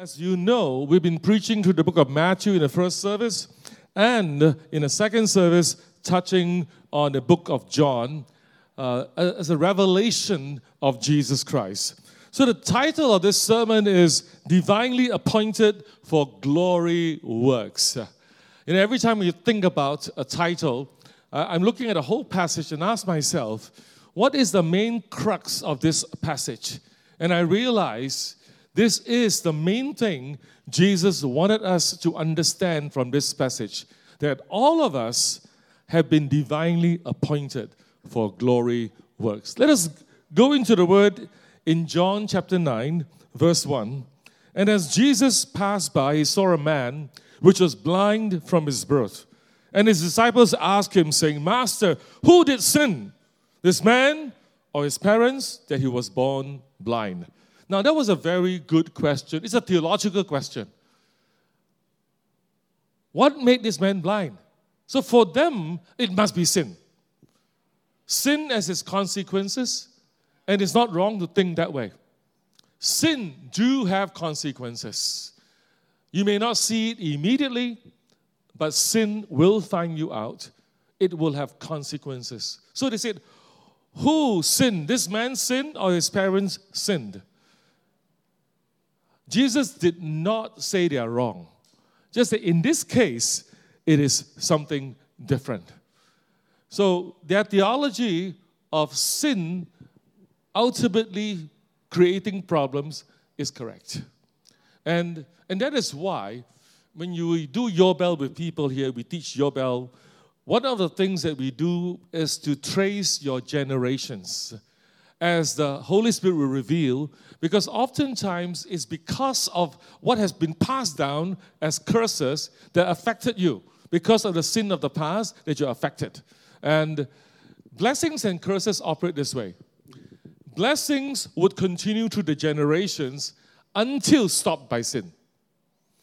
As you know, we've been preaching through the book of Matthew in the first service and in the second service, touching on the book of John uh, as a revelation of Jesus Christ. So, the title of this sermon is Divinely Appointed for Glory Works. You know, every time you think about a title, uh, I'm looking at a whole passage and ask myself, what is the main crux of this passage? And I realize this is the main thing Jesus wanted us to understand from this passage that all of us have been divinely appointed for glory works. Let us go into the word in John chapter 9, verse 1. And as Jesus passed by, he saw a man which was blind from his birth. And his disciples asked him, saying, Master, who did sin, this man or his parents, that he was born blind? Now, that was a very good question. It's a theological question. What made this man blind? So, for them, it must be sin. Sin as its consequences, and it's not wrong to think that way. Sin do have consequences. You may not see it immediately, but sin will find you out. It will have consequences. So they said, Who sinned? This man sinned or his parents sinned? Jesus did not say they are wrong. Just that in this case, it is something different. So their theology of sin ultimately creating problems is correct. And, and that is why when you do Yobel with people here, we teach Yobel, one of the things that we do is to trace your generations as the Holy Spirit will reveal, because oftentimes it's because of what has been passed down as curses that affected you, because of the sin of the past that you're affected. And blessings and curses operate this way. Blessings would continue through the generations until stopped by sin.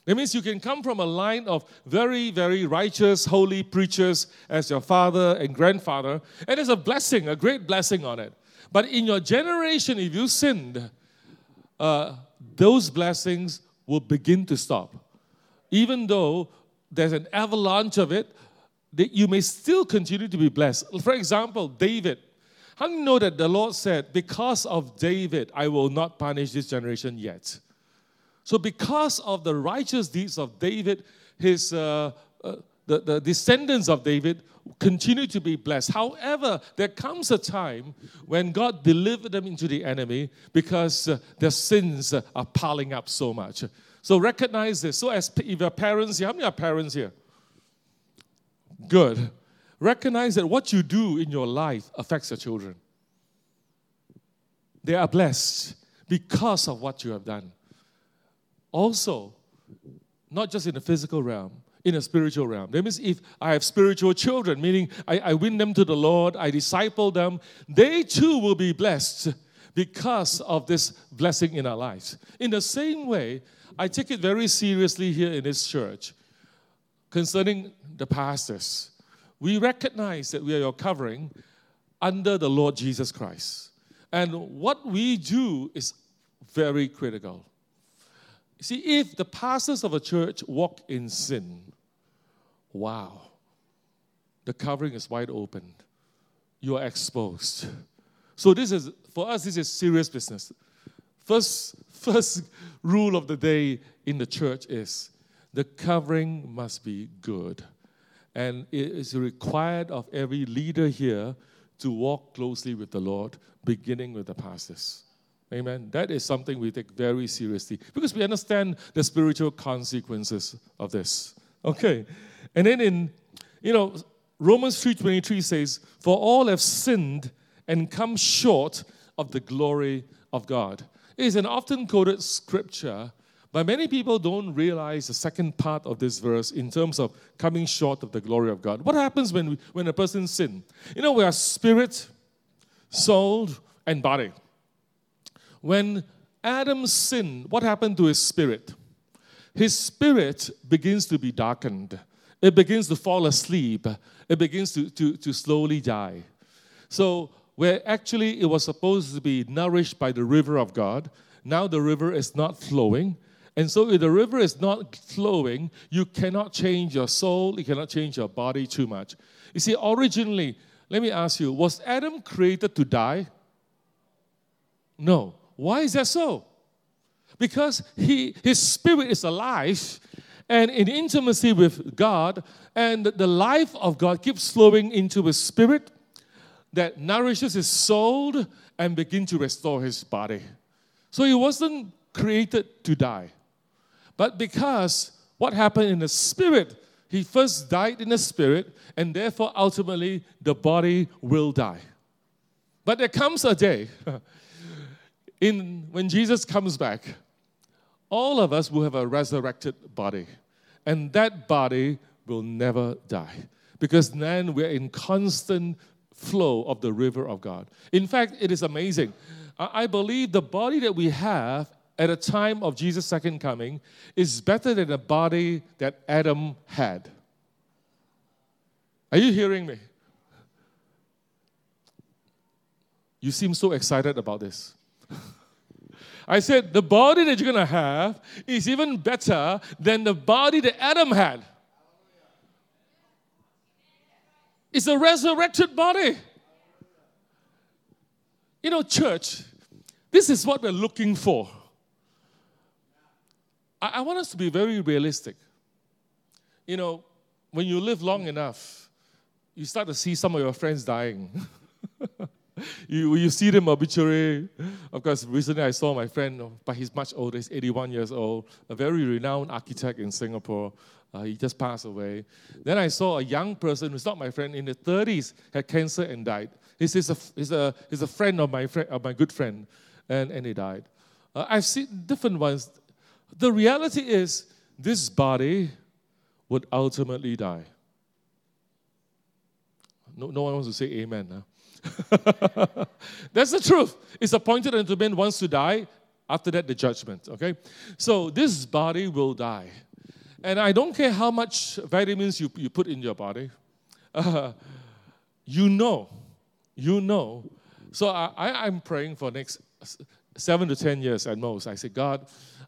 That means you can come from a line of very, very righteous, holy preachers as your father and grandfather, and a blessing, a great blessing on it. But in your generation, if you sinned, uh, those blessings will begin to stop. Even though there's an avalanche of it, that you may still continue to be blessed. For example, David. How do you know that the Lord said, Because of David, I will not punish this generation yet? So, because of the righteous deeds of David, his uh, the, the descendants of David continue to be blessed. However, there comes a time when God delivered them into the enemy because uh, their sins uh, are piling up so much. So recognize this. So, as if you're parents how many are parents here? Good. Recognize that what you do in your life affects your children. They are blessed because of what you have done. Also, not just in the physical realm, in a spiritual realm. That means if I have spiritual children, meaning I, I win them to the Lord, I disciple them, they too will be blessed because of this blessing in our lives. In the same way, I take it very seriously here in this church concerning the pastors. We recognize that we are your covering under the Lord Jesus Christ. And what we do is very critical. See, if the pastors of a church walk in sin, wow, the covering is wide open. You are exposed. So this is for us, this is serious business. First, first rule of the day in the church is the covering must be good. And it is required of every leader here to walk closely with the Lord, beginning with the pastors. Amen. That is something we take very seriously because we understand the spiritual consequences of this. Okay. And then in, you know, Romans 3.23 says, For all have sinned and come short of the glory of God. It is an often quoted scripture, but many people don't realize the second part of this verse in terms of coming short of the glory of God. What happens when, we, when a person sins? You know, we are spirit, soul, and body. When Adam sinned, what happened to his spirit? His spirit begins to be darkened it begins to fall asleep. It begins to, to, to slowly die. So, where actually it was supposed to be nourished by the river of God, now the river is not flowing, And so, if the river is not flowing, you cannot change your soul, you cannot change your body too much. You see, originally, let me ask you, was Adam created to die? No. Why is that so? Because he, his spirit is alive and in intimacy with God, and the life of God keeps flowing into his spirit that nourishes his soul and begin to restore his body. So he wasn't created to die. But because what happened in the spirit, he first died in the spirit, and therefore ultimately the body will die. But there comes a day in when Jesus comes back, all of us will have a resurrected body. And that body will never die. Because then we're in constant flow of the river of God. In fact, it is amazing. I believe the body that we have at a time of Jesus' second coming is better than the body that Adam had. Are you hearing me? You seem so excited about this. I said, the body that you're going to have is even better than the body that Adam had. It's a resurrected body. You know, church, this is what we're looking for. I, I want us to be very realistic. You know, when you live long enough, you start to see some of your friends dying. you, you see them obituary. Of course, recently I saw my friend, but he's much older, he's 81 years old, a very renowned architect in Singapore. Uh, he just passed away. Then I saw a young person who's not my friend, in the 30s, had cancer and died. He's, he's, a, he's, a, he's a friend of my, friend, of my good friend, and, and he died. Uh, I've seen different ones. The reality is, this body would ultimately die. No, no one wants to say amen. Huh? That's the truth. It's appointed unto men once to die, after that, the judgment. Okay? So this body will die. And I don't care how much vitamins you, you put in your body, uh, you know, you know. So I, I, I'm praying for next seven to 10 years at most. I say, God,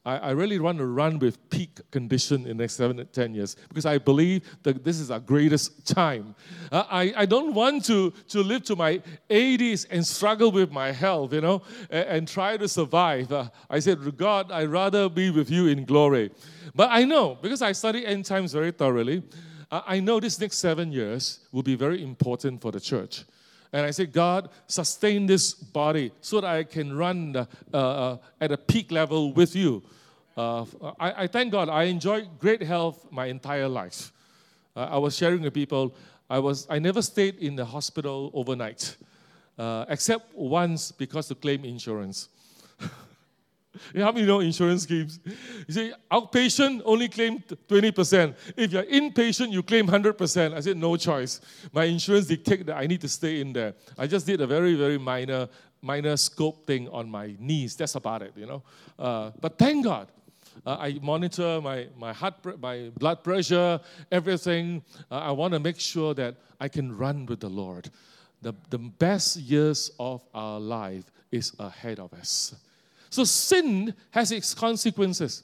I, I really want to run with peak condition in the next seven to 10 years because I believe that this is our greatest time. Uh, I, I don't want to, to live to my 80s and struggle with my health, you know, and, and try to survive. Uh, I said, God, I'd rather be with you in glory. But I know, because I study end times very thoroughly, uh, I know this next seven years will be very important for the church. And I said, God, sustain this body so that I can run uh, uh, at a peak level with you. Uh, I, I, thank God I enjoyed great health my entire life. Uh, I was sharing with people, I, was, I never stayed in the hospital overnight, uh, except once because to claim insurance. You how many know insurance schemes? You say, outpatient only claim 20%. If you're inpatient, you claim 100%. I said, no choice. My insurance dictate that I need to stay in there. I just did a very, very minor, minor scope thing on my knees. That's about it, you know. Uh, but thank God, uh, I monitor my, my heart, my blood pressure, everything. Uh, I want to make sure that I can run with the Lord. The, the best years of our life is ahead of us. So sin has its consequences.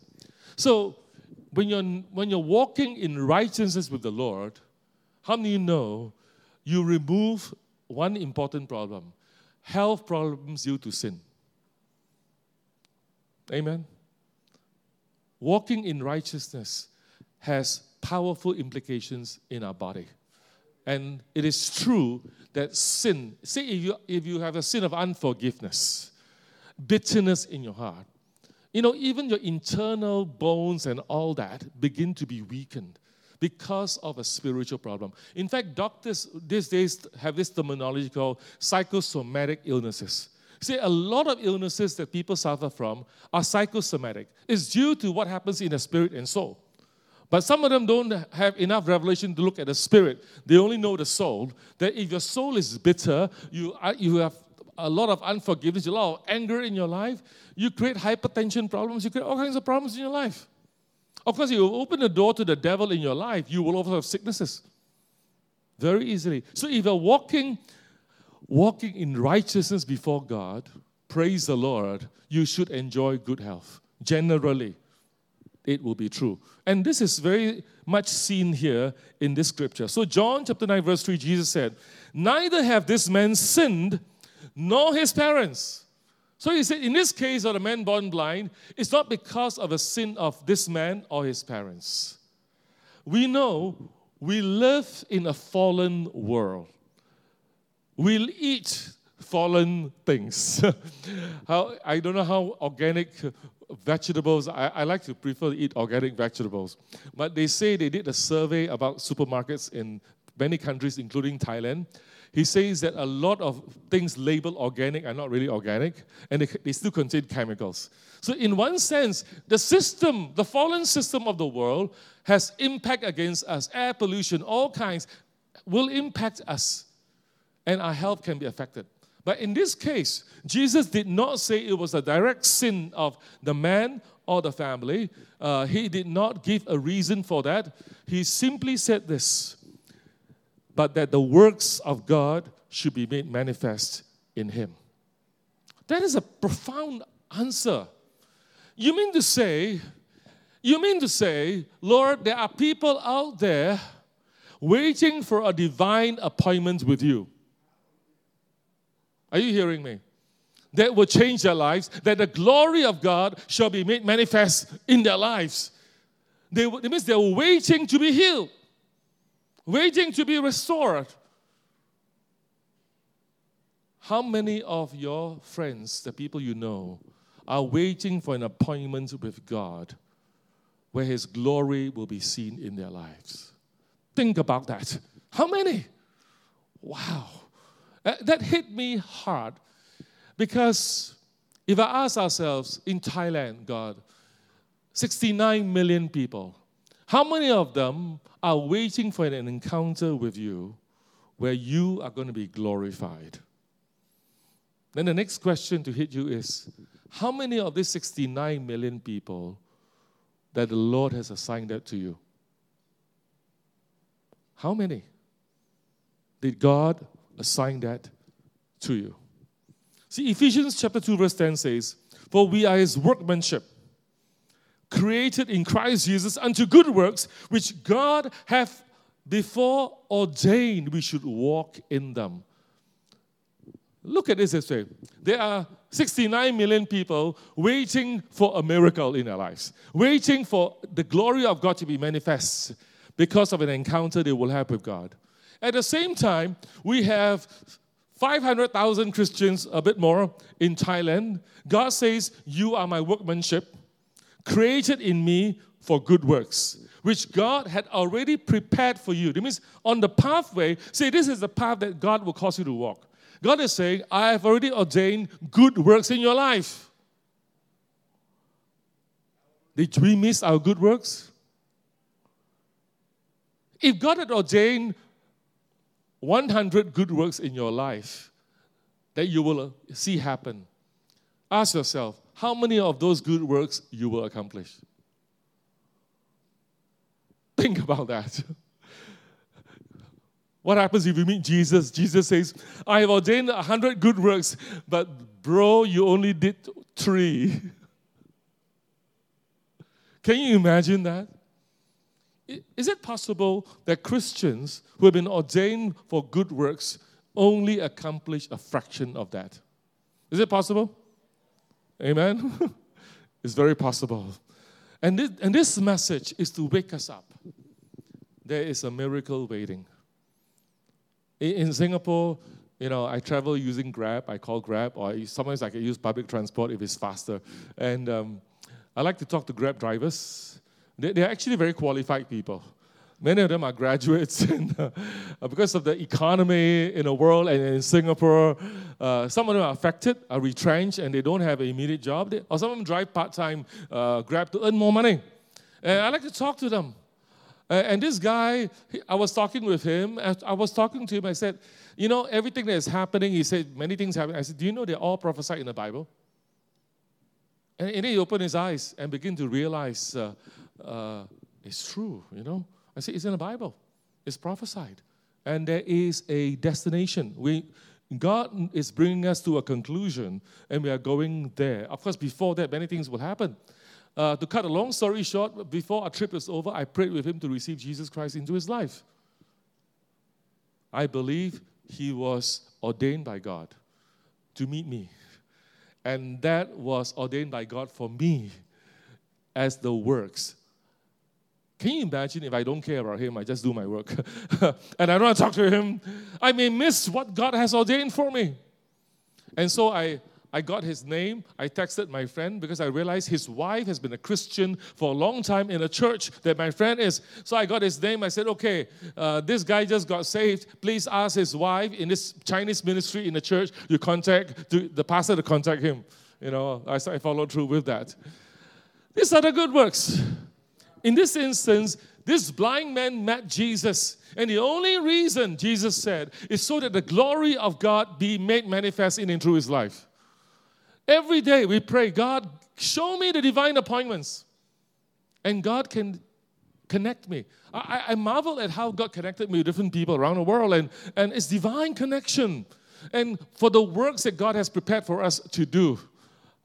So when you're, when you're walking in righteousness with the Lord, how many you know you remove one important problem? Health problems due to sin. Amen. Walking in righteousness has powerful implications in our body. And it is true that sin, see, if you, if you have a sin of unforgiveness, bitterness in your heart. You know, even your internal bones and all that begin to be weakened because of a spiritual problem. In fact, doctors these days have this terminology called psychosomatic illnesses. See, a lot of illnesses that people suffer from are psychosomatic. It's due to what happens in the spirit and soul. But some of them don't have enough revelation to look at the spirit. They only know the soul. That if your soul is bitter, you, you have a lot of unforgiveness, a lot of anger in your life, you create hypertension problems, you create all kinds of problems in your life. Of course, you open the door to the devil in your life, you will also have sicknesses very easily. So if you're walking, walking in righteousness before God, praise the Lord, you should enjoy good health generally. it will be true. And this is very much seen here in this scripture. So, John chapter 9, verse 3, Jesus said, Neither have this man sinned, nor his parents. So he said, in this case of the man born blind, it's not because of a sin of this man or his parents. We know we live in a fallen world. We'll eat fallen things. how, I don't know how organic vegetables, I, I like to prefer to eat organic vegetables. But they say they did a survey about supermarkets in many countries, including Thailand. He says that a lot of things labeled organic are not really organic and they, they still contain chemicals. So, in one sense, the system, the fallen system of the world, has impact against us. Air pollution, all kinds, will impact us, and our health can be affected. But in this case, Jesus did not say it was a direct sin of the man or the family. Uh, he did not give a reason for that. He simply said this but that the works of God should be made manifest in him. That is a profound answer. You mean to say, you mean to say, Lord, there are people out there waiting for a divine appointment with you. Are you hearing me? That will change their lives, that the glory of God shall be made manifest in their lives. They, it means they're waiting to be healed, waiting to be restored. How many of your friends, the people you know, are waiting for an appointment with God where His glory will be seen in their lives? Think about that. How many? Wow. That hit me hard because if I ask ourselves in Thailand, God, 69 million people, how many of them are waiting for an encounter with you where you are going to be glorified? Then the next question to hit you is how many of these 69 million people that the Lord has assigned that to you? How many? Did God assign that to you. See, Ephesians chapter 2, verse 10 says, For we are his workmanship, created in Christ Jesus unto good works, which God hath before ordained we should walk in them. Look at this this way. There are 69 million people waiting for a miracle in their lives, waiting for the glory of God to be manifest because of an encounter they will have with God. At the same time, we have 500,000 Christians, a bit more, in Thailand. God says, You are my workmanship, created in me for good works, which God had already prepared for you. That means on the pathway, see, This is the path that God will cause you to walk. God is saying, I have already ordained good works in your life. Did we miss our good works? If God had ordained 100 good works in your life that you will see happen. Ask yourself, how many of those good works you will accomplish? Think about that. What happens if you meet Jesus? Jesus says, I have ordained a hundred good works, but bro, you only did three. Can you imagine that? Is it possible that Christians who have been ordained for good works only accomplish a fraction of that? Is it possible? Amen? it's very possible. And this, and this message is to wake us up. There is a miracle waiting. In, in Singapore, you know, I travel using Grab. I call Grab, or sometimes I can use public transport if it's faster. And um, I like to talk to Grab drivers they're actually very qualified people. Many of them are graduates, and uh, because of the economy in the world and in Singapore, uh, some of them are affected, are retrenched, and they don't have an immediate job. They, or some of them drive part time, uh, Grab to earn more money. And I like to talk to them. and this guy, I was talking with him. I was talking to him. I said, You know, everything that is happening, he said, many things happen. I said, Do you know they're all prophesied in the Bible? And, and he opened his eyes and began to realize uh, uh, it's true, you know. I say it's in the Bible. It's prophesied. And there is a destination. We, God is bringing us to a conclusion, and we are going there. Of course, before that, many things will happen. uh, to cut a long story short, before our trip was over, I prayed with him to receive Jesus Christ into his life. I believe he was ordained by God to meet me. And that was ordained by God for me as the works. Can you imagine if I don't care about him, I just do my work and I don't talk to him? I may miss what God has ordained for me. And so I I got his name. I texted my friend because I realized his wife has been a Christian for a long time in a church that my friend is. So I got his name. I said, okay, uh, this guy just got saved. Please ask his wife in this Chinese ministry in the church to contact to, the pastor to contact him. You know, I, I followed through with that. These are the good works. In this instance, this blind man met Jesus. And the only reason Jesus said is so that the glory of God be made manifest in and through his life. Every day we pray, God, show me the divine appointments. And God can connect me. I, I marvel at how God connected me with different people around the world, and, and it's divine connection. And for the works that God has prepared for us to do.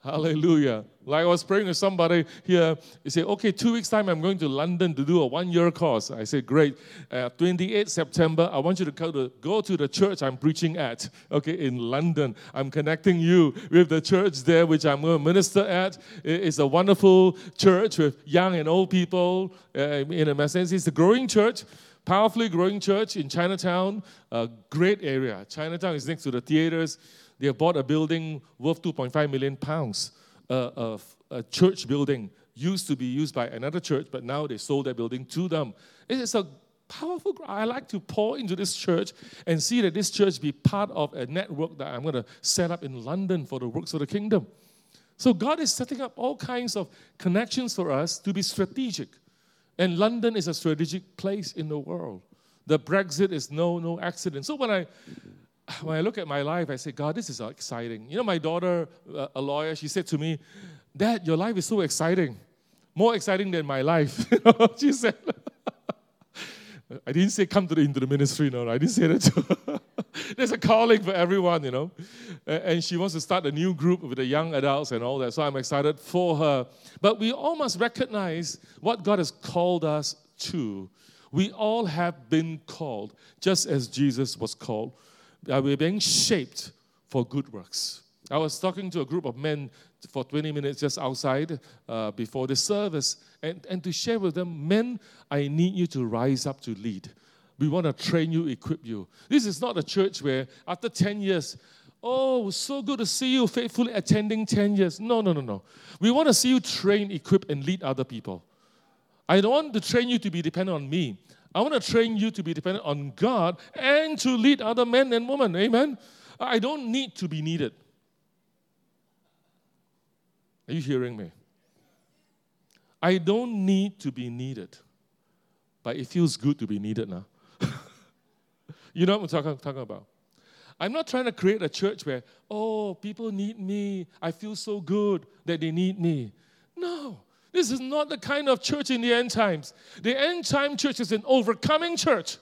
Hallelujah. Like I was praying with somebody here, he said, okay, two weeks' time I'm going to London to do a one-year course. I said, great. Uh, 28 September, I want you to go, to go to the church I'm preaching at, okay, in London. I'm connecting you with the church there, which I'm going to minister at. It's a wonderful church with young and old people. Uh, in a sense, it's a growing church powerfully growing church in Chinatown, a great area. Chinatown is next to the theaters. They have bought a building worth 2.5 million pounds, uh, a, a church building used to be used by another church, but now they sold that building to them. It's a powerful. I like to pour into this church and see that this church be part of a network that I'm going to set up in London for the works of the kingdom. So God is setting up all kinds of connections for us to be strategic. And London is a strategic place in the world. The Brexit is no no accident. So when I when I look at my life, I say, God, this is exciting. You know, my daughter, uh, a lawyer, she said to me, Dad, your life is so exciting. More exciting than my life. she said, I didn't say come to the, into the ministry, no, I didn't say that. There's a calling for everyone, you know. And she wants to start a new group with the young adults and all that. So I'm excited for her. But we all must recognize what God has called us to. We all have been called, just as Jesus was called that we're being shaped for good works. I was talking to a group of men for 20 minutes just outside uh, before the service and, and to share with them, men, I need you to rise up to lead. We want to train you, equip you. This is not a church where after 10 years, oh, so good to see you faithfully attending 10 years. No, no, no, no. We want to see you train, equip, and lead other people. I don't want to train you to be dependent on me. I want to train you to be dependent on God and to lead other men and women. Amen. I don't need to be needed. Are you hearing me? I don't need to be needed, but it feels good to be needed now. you know what I'm talking, talking about? I'm not trying to create a church where, oh, people need me. I feel so good that they need me. No. This is not the kind of church in the end times. The end time church is an overcoming church.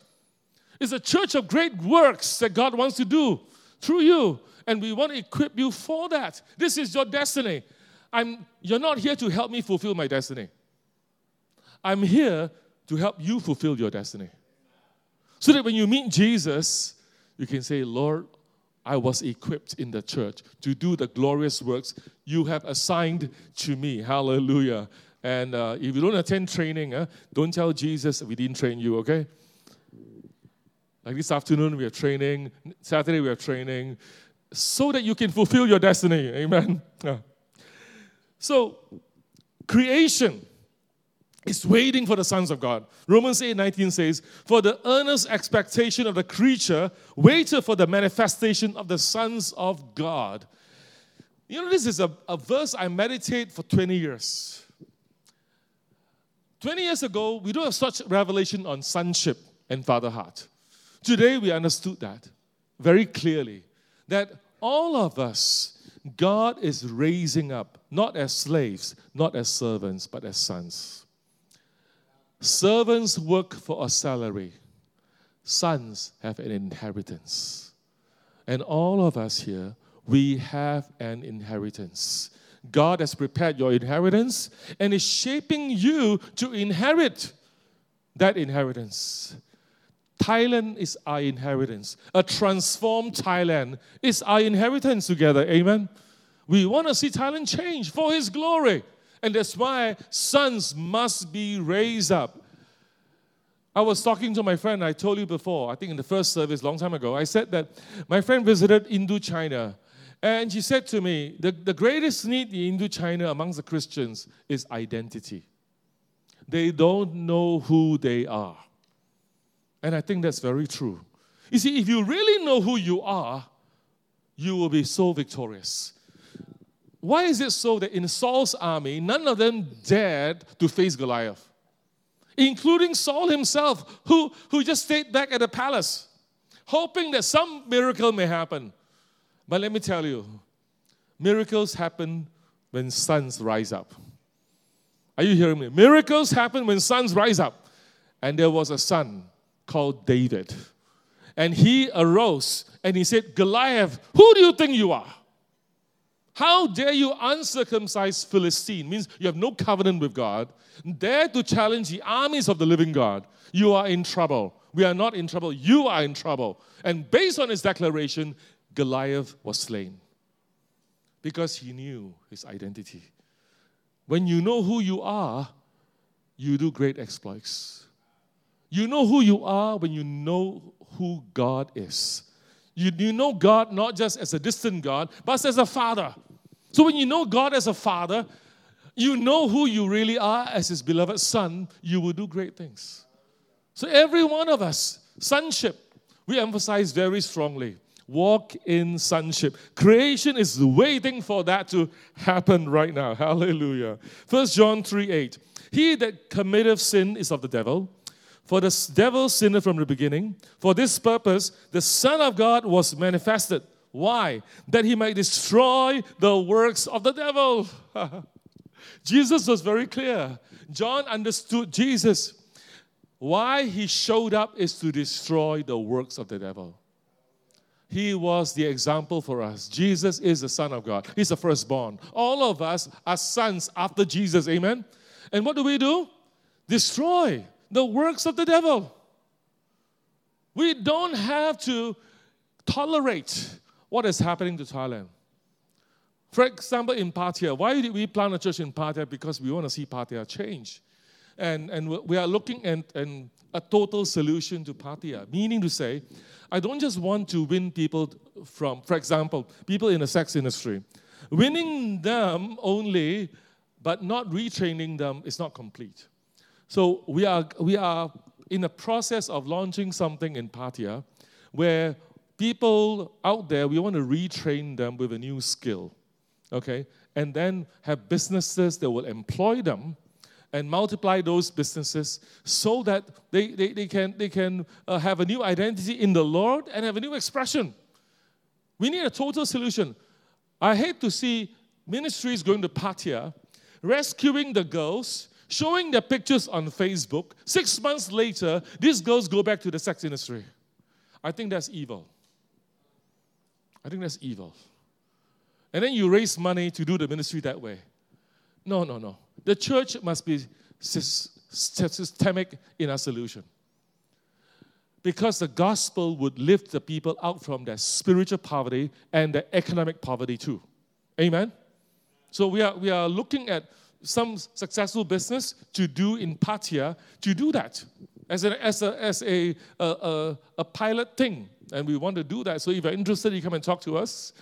It's a church of great works that God wants to do through you. And we want to equip you for that. This is your destiny. I'm, you're not here to help me fulfill my destiny. I'm here to help you fulfill your destiny. So that when you meet Jesus, you can say, Lord, I was equipped in the church to do the glorious works you have assigned to me. Hallelujah. And uh, if you don't attend training, uh, don't tell Jesus we didn't train you, okay? Like this afternoon, we are training. Saturday, we are training. So that you can fulfill your destiny. Amen. Yeah. So, creation is waiting for the sons of God. Romans 8 19 says, For the earnest expectation of the creature waited for the manifestation of the sons of God. You know, this is a, a verse I meditate for 20 years. 20 years ago, we don't have such revelation on sonship and fatherhood. Today, we understood that very clearly that all of us, God is raising up, not as slaves, not as servants, but as sons. Servants work for a salary, sons have an inheritance. And all of us here, we have an inheritance. God has prepared your inheritance and is shaping you to inherit that inheritance. Thailand is our inheritance. A transformed Thailand is our inheritance together. Amen. We want to see Thailand change for His glory. And that's why sons must be raised up. I was talking to my friend, I told you before, I think in the first service, long time ago, I said that my friend visited Indochina. And she said to me, the, the greatest need in Indochina amongst the Christians is identity. They don't know who they are. And I think that's very true. You see, if you really know who you are, you will be so victorious. Why is it so that in Saul's army, none of them dared to face Goliath? Including Saul himself, who, who just stayed back at the palace, hoping that some miracle may happen. But let me tell you, miracles happen when sons rise up. Are you hearing me? Miracles happen when sons rise up. And there was a son called David. And he arose and he said, Goliath, who do you think you are? How dare you uncircumcised Philistine? Means you have no covenant with God. Dare to challenge the armies of the living God. You are in trouble. We are not in trouble. You are in trouble. And based on his declaration, Goliath was slain because he knew his identity. When you know who you are, you do great exploits. You know who you are when you know who God is. You, you know God not just as a distant God, but as a father. So when you know God as a father, you know who you really are as his beloved son, you will do great things. So every one of us, sonship, we emphasize very strongly. Walk in sonship. Creation is waiting for that to happen right now. Hallelujah. First John 3 8. He that committeth sin is of the devil. For the devil sinned from the beginning. For this purpose, the Son of God was manifested why? That he might destroy the works of the devil. Jesus was very clear. John understood Jesus. Why he showed up is to destroy the works of the devil. He was the example for us. Jesus is the Son of God, He's the firstborn. All of us are sons after Jesus. Amen. And what do we do? Destroy the works of the devil. We don't have to tolerate what is happening to Thailand. For example, in Pattaya, why did we plant a church in Pattaya? Because we want to see Pattaya change. And, and we are looking at a total solution to Pattaya, meaning to say, I don't just want to win people from, for example, people in the sex industry. Winning them only, but not retraining them is not complete. So we are, we are in the process of launching something in Pattaya where people out there, we want to retrain them with a new skill, okay? And then have businesses that will employ them and multiply those businesses so that they, they, they can, they can uh, have a new identity in the Lord and have a new expression. We need a total solution. I hate to see ministries going to Pattaya, rescuing the girls, showing their pictures on Facebook. Six months later, these girls go back to the sex industry. I think that's evil. I think that's evil. And then you raise money to do the ministry that way. No, no, no. The church must be systemic in our solution. Because the gospel would lift the people out from their spiritual poverty and their economic poverty too. Amen? So we are, we are looking at some successful business to do in Pattaya to do that as, a, as, a, as a, a, a, a pilot thing and we want to do that. So if you're interested, you come and talk to us.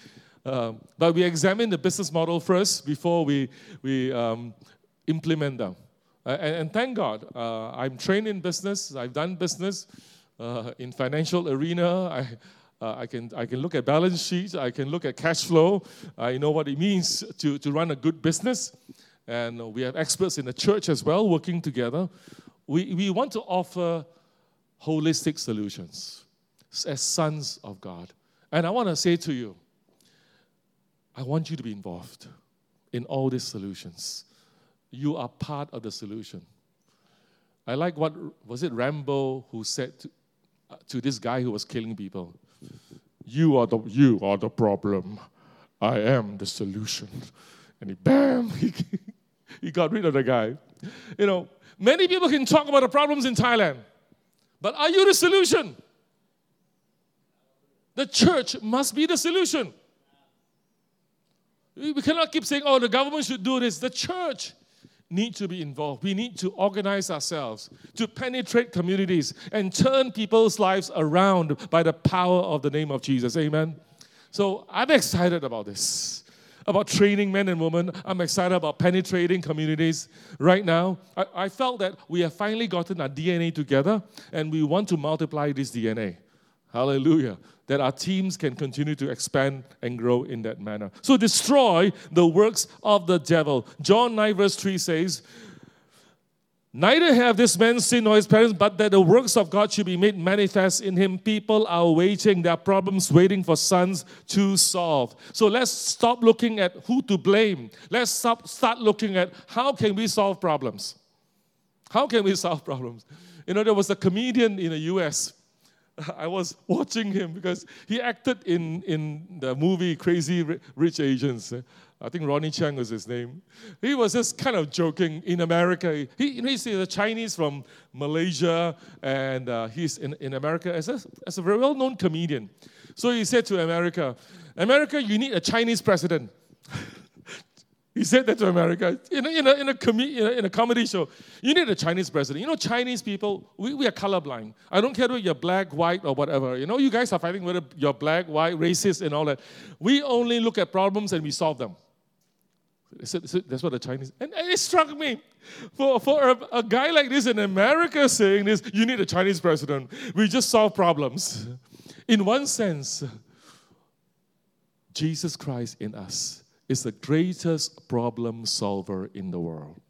Uh, but we examine the business model first before we, we um, implement them. Uh, and, and, thank God, uh, I'm trained in business. I've done business uh, in financial arena. I, uh, I, can, I can look at balance sheets. I can look at cash flow. I know what it means to, to run a good business. And we have experts in the church as well working together. We, we want to offer holistic solutions as sons of God. And I want to say to you, I want you to be involved in all these solutions. You are part of the solution. I like what was it Rambo who said to, uh, to this guy who was killing people, "You are the you are the problem. I am the solution." And he, bam, he, he got rid of the guy. You know, many people can talk about the problems in Thailand, but are you the solution? The church must be the solution. We cannot keep saying, oh, the government should do this. The church need to be involved. We need to organize ourselves to penetrate communities and turn people's lives around by the power of the name of Jesus. Amen. So I'm excited about this. About training men and women. I'm excited about penetrating communities right now. I, I felt that we have finally gotten our DNA together and we want to multiply this DNA. Hallelujah. That our teams can continue to expand and grow in that manner. So destroy the works of the devil. John 9, verse 3 says, Neither have this man sinned nor his parents, but that the works of God should be made manifest in him. People are waiting, their problems waiting for sons to solve. So let's stop looking at who to blame. Let's stop, start looking at how can we solve problems. How can we solve problems? You know, there was a comedian in the US I was watching him because he acted in, in the movie Crazy Rich Asians. I think Ronny Chieng was his name. He was just kind of joking in America. He, you know, he's a Chinese from Malaysia, and uh, he's in, in America as a, as a very well known comedian. So he said to America, America, you need a Chinese president. He said that to America in a, in a, in a, com- in a, in a comedy show. You need a Chinese president. You know, Chinese people, we, we are colorblind. I don't care whether you're black, white, or whatever. You know, you guys are fighting whether you're black, white, racist, and all that. We only look at problems and we solve them. That's what the Chinese, and, and, it struck me. For, for a, a guy like this in America saying this, you need a Chinese president. We just solve problems. In one sense, Jesus Christ in us is the greatest problem solver in the world.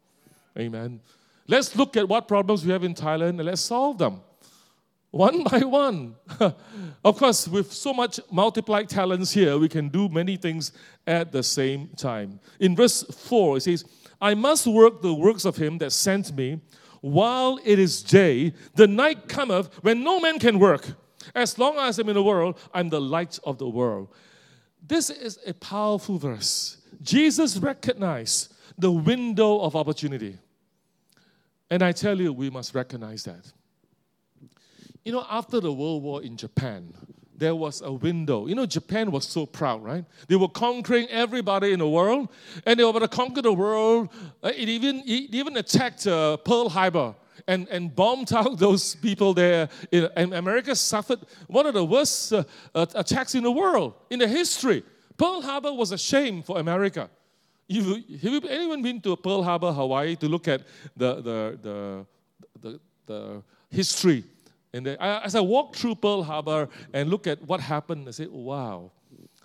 Amen. Let's look at what problems we have in Thailand and let's solve them one by one. of course, with so much multiplied talents here, we can do many things at the same time. In verse 4, it says, I must work the works of him that sent me while it is day. The night cometh when no man can work. As long as I'm in the world, I'm the light of the world. This is a powerful verse. Jesus recognized the window of opportunity. And I tell you, we must recognize that. You know, after the World War in Japan, there was a window. You know, Japan was so proud, right? They were conquering everybody in the world, and they were going to conquer the world. Uh, it even, it even attacked uh, Pearl Harbor and, and bombed out those people there. And America suffered one of the worst uh, attacks in the world, in the history. Pearl Harbor was a shame for America. You, have anyone been to Pearl Harbor, Hawaii, to look at the, the, the, the, the history? And the, as I walked through Pearl Harbor and look at what happened, I said, wow,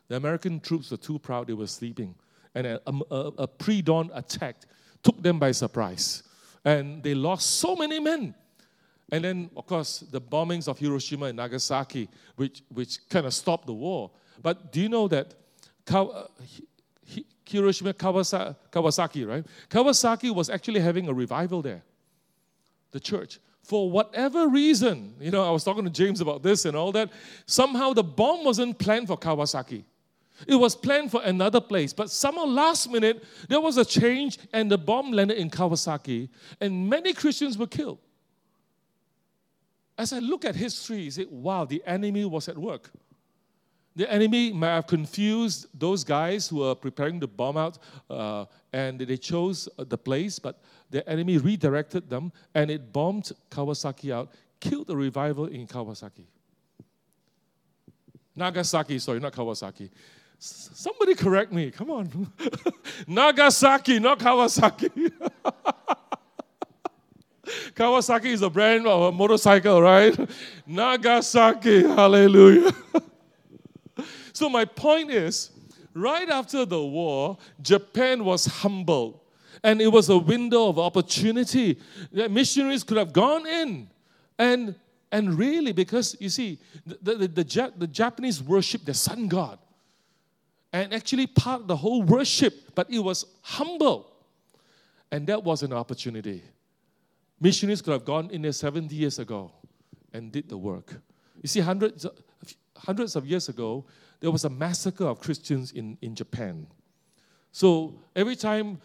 the American troops were too proud, they were sleeping. And a, a, a pre dawn attack took them by surprise and they lost so many men. And then, of course, the bombings of Hiroshima and Nagasaki, which, which kind of stopped the war. But do you know that uh, Hiroshima, Kawasaki, right? Kawasaki was actually having a revival there, the church. For whatever reason, you know, I was talking to James about this and all that. Somehow the bomb wasn't planned for Kawasaki. It was planned for another place, but somehow last minute there was a change and the bomb landed in Kawasaki and many Christians were killed. As I look at history, I say, wow, the enemy was at work. The enemy might have confused those guys who were preparing to bomb out uh, and they chose the place, but the enemy redirected them and it bombed Kawasaki out, killed the revival in Kawasaki. Nagasaki, sorry, not Kawasaki. Somebody correct me. Come on. Nagasaki, not Kawasaki. Kawasaki is a brand of a motorcycle, right? Nagasaki, hallelujah. so, my point is right after the war, Japan was humbled, and it was a window of opportunity that missionaries could have gone in. And, and really, because you see, the, the, the, the Japanese worship the sun god and actually part of the whole worship, but it was humble. And that was an opportunity. Missionaries could have gone in there 70 years ago and did the work. You see, hundreds, hundreds of years ago, there was a massacre of Christians in, in Japan. So every time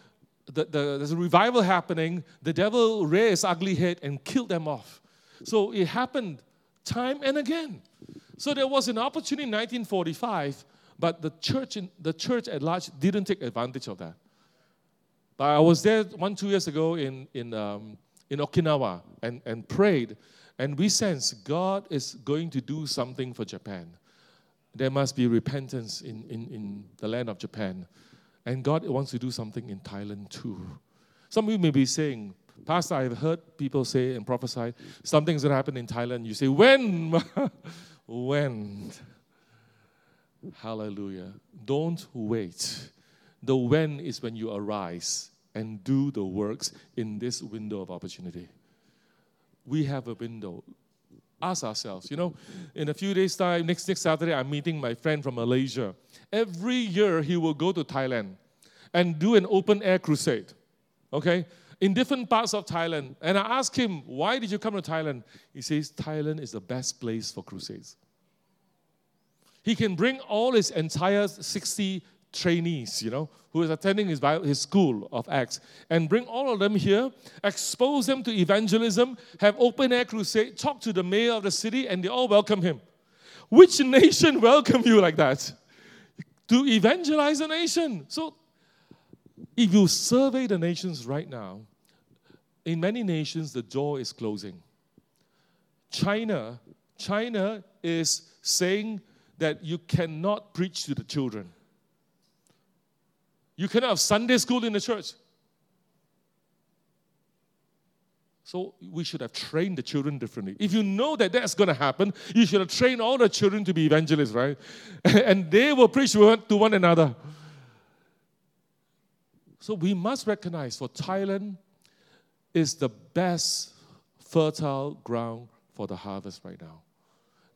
the, the, there's a revival happening, the devil his ugly head and killed them off. So it happened time and again. So there was an opportunity in 1945, but the church, in, the church at large didn't take advantage of that. But I was there one, two years ago in, in, um, in Okinawa and, and prayed, and we sense God is going to do something for Japan. There must be repentance in, in, in the land of Japan. And God wants to do something in Thailand too. Some of you may be saying, Pastor, I've heard people say and prophesy something's going to happen in Thailand. You say, when? when? Hallelujah. Don't wait. The when is when you arise and do the works in this window of opportunity. We have a window. Ask ourselves, you know, in a few days' time, next, next Saturday, I'm meeting my friend from Malaysia. Every year, he will go to Thailand and do an open air crusade, okay, in different parts of Thailand. And I ask him, Why did you come to Thailand? He says, Thailand is the best place for crusades. He can bring all his entire 60 trainees, you know, who is attending his, his school of Acts, and bring all of them here, expose them to evangelism, have open air crusade, talk to the mayor of the city, and they all welcome him. Which nation welcome you like that? To evangelize a nation. So, if you survey the nations right now, in many nations the door is closing. China, China is saying that you cannot preach to the children. You cannot have Sunday school in the church. So we should have trained the children differently. If you know that that's going to happen, you should have trained all the children to be evangelists, right? and they will preach to one another. So we must recognize for Thailand is the best fertile ground for the harvest right now.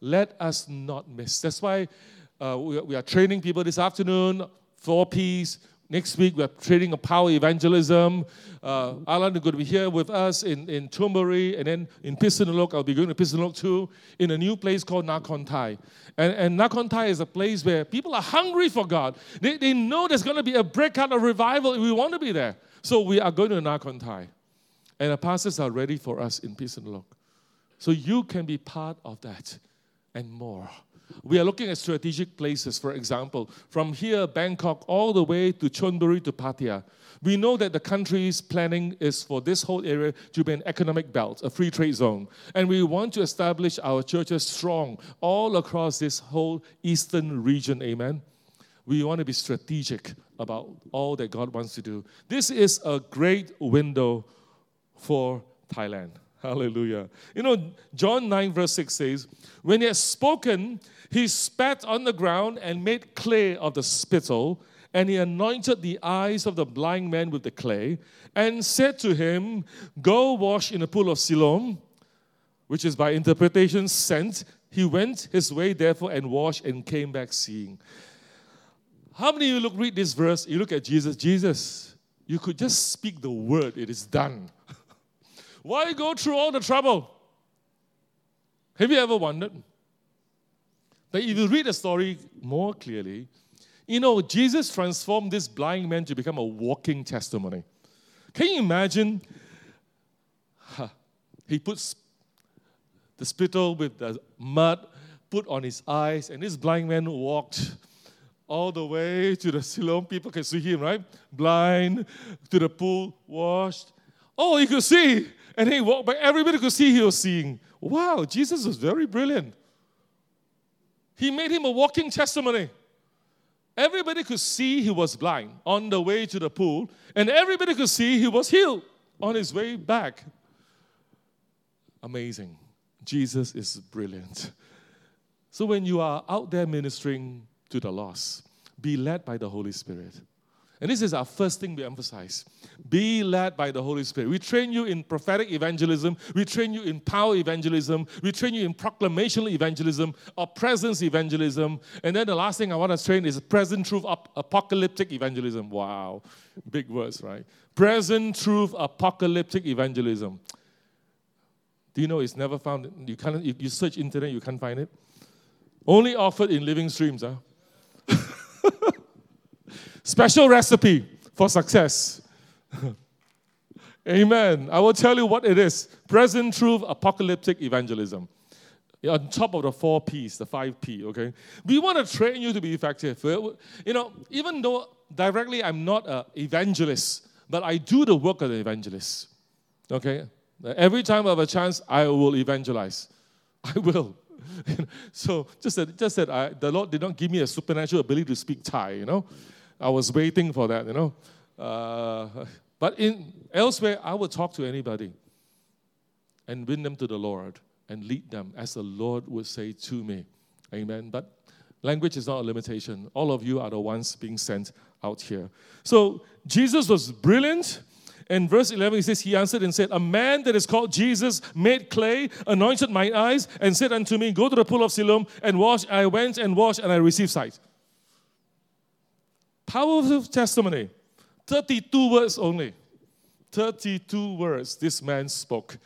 Let us not miss. That's why uh, we, are training people this afternoon, four P's, Next week, we're training a power evangelism. Uh, Alan is going to be here with us in, in Chonburi, and then in Phitsanulok, I'll be going to Phitsanulok too, in a new place called Nakhon Thai. And, and Nakhon Thai is a place where people are hungry for God. They, they know there's going to be a breakout of revival, we want to be there. So we are going to Nakhon Thai. And the pastors are ready for us in Phitsanulok. So you can be part of that and more. We are looking at strategic places, for example, from here, Bangkok, all the way to Chonburi to Pattaya. We know that the country's planning is for this whole area to be an economic belt, a free trade zone. And we want to establish our churches strong all across this whole eastern region. Amen. We want to be strategic about all that God wants to do. This is a great window for Thailand. Hallelujah. You know, John 9, verse 6 says, When he had spoken, he spat on the ground and made clay of the spittle, and he anointed the eyes of the blind man with the clay, and said to him, Go wash in the pool of Siloam, which is by interpretation sent. He went his way, therefore, and washed and came back seeing. How many of you look read this verse? You look at Jesus. Jesus, you could just speak the word, it is done. Why go through all the trouble? Have you ever wondered? But if you read the story more clearly, you know, Jesus transformed this blind man to become a walking testimony. Can you imagine? He puts the spittle with the mud put on his eyes, and this blind man walked all the way to the Siloam. People can see him, right? Blind, to the pool, washed. Oh, he could see. And he walked back. Everybody could see he was seeing. Wow, Jesus was very brilliant. He made him a walking testimony. Everybody could see he was blind on the way to the pool, and everybody could see he was healed on his way back. Amazing. Jesus is brilliant. So when you are out there ministering to the lost, be led by the Holy Spirit. And this is our first thing we emphasize. Be led by the Holy Spirit. We train you in prophetic evangelism, we train you in power evangelism, we train you in proclamational evangelism or presence evangelism. And then the last thing I want to train is present truth apocalyptic evangelism. Wow, big words, right? Present truth apocalyptic evangelism. Do you know it's never found? You can't. You search internet, you can't find it. Only offered in living streams, huh? Special recipe for success. Amen. I will tell you what it is present truth, apocalyptic evangelism. On top of the four P's, the five P, okay? We want to train you to be effective. You know, even though directly I'm not an evangelist, but I do the work of the evangelist. Okay? Every time I have a chance, I will evangelize. I will. so just that, just that I, the Lord did not give me a supernatural ability to speak Thai, you know. I was waiting for that, you know. Uh, but in elsewhere, I would talk to anybody and win them to the Lord and lead them as the Lord would say to me. Amen. But language is not a limitation. All of you are the ones being sent out here. So Jesus was brilliant. In verse 11, he says, He answered and said, A man that is called Jesus made clay, anointed my eyes, and said unto me, Go to the pool of Siloam and wash. I went and washed, and I received sight. Powerful testimony. 32 words only. 32 words this man spoke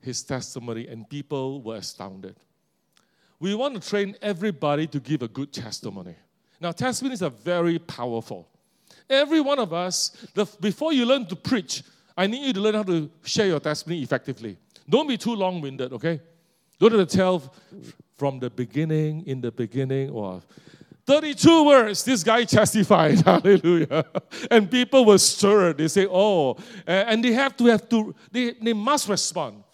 his testimony, and people were astounded. We want to train everybody to give a good testimony. Now, testimonies are very powerful. Every one of us, the, before you learn to preach, I need you to learn how to share your testimony effectively. Don't be too long winded, okay? Don't tell from the beginning, in the beginning, or 32 words, this guy testified, hallelujah. And people were stirred. They say, oh, and they have to have to, they, they must respond.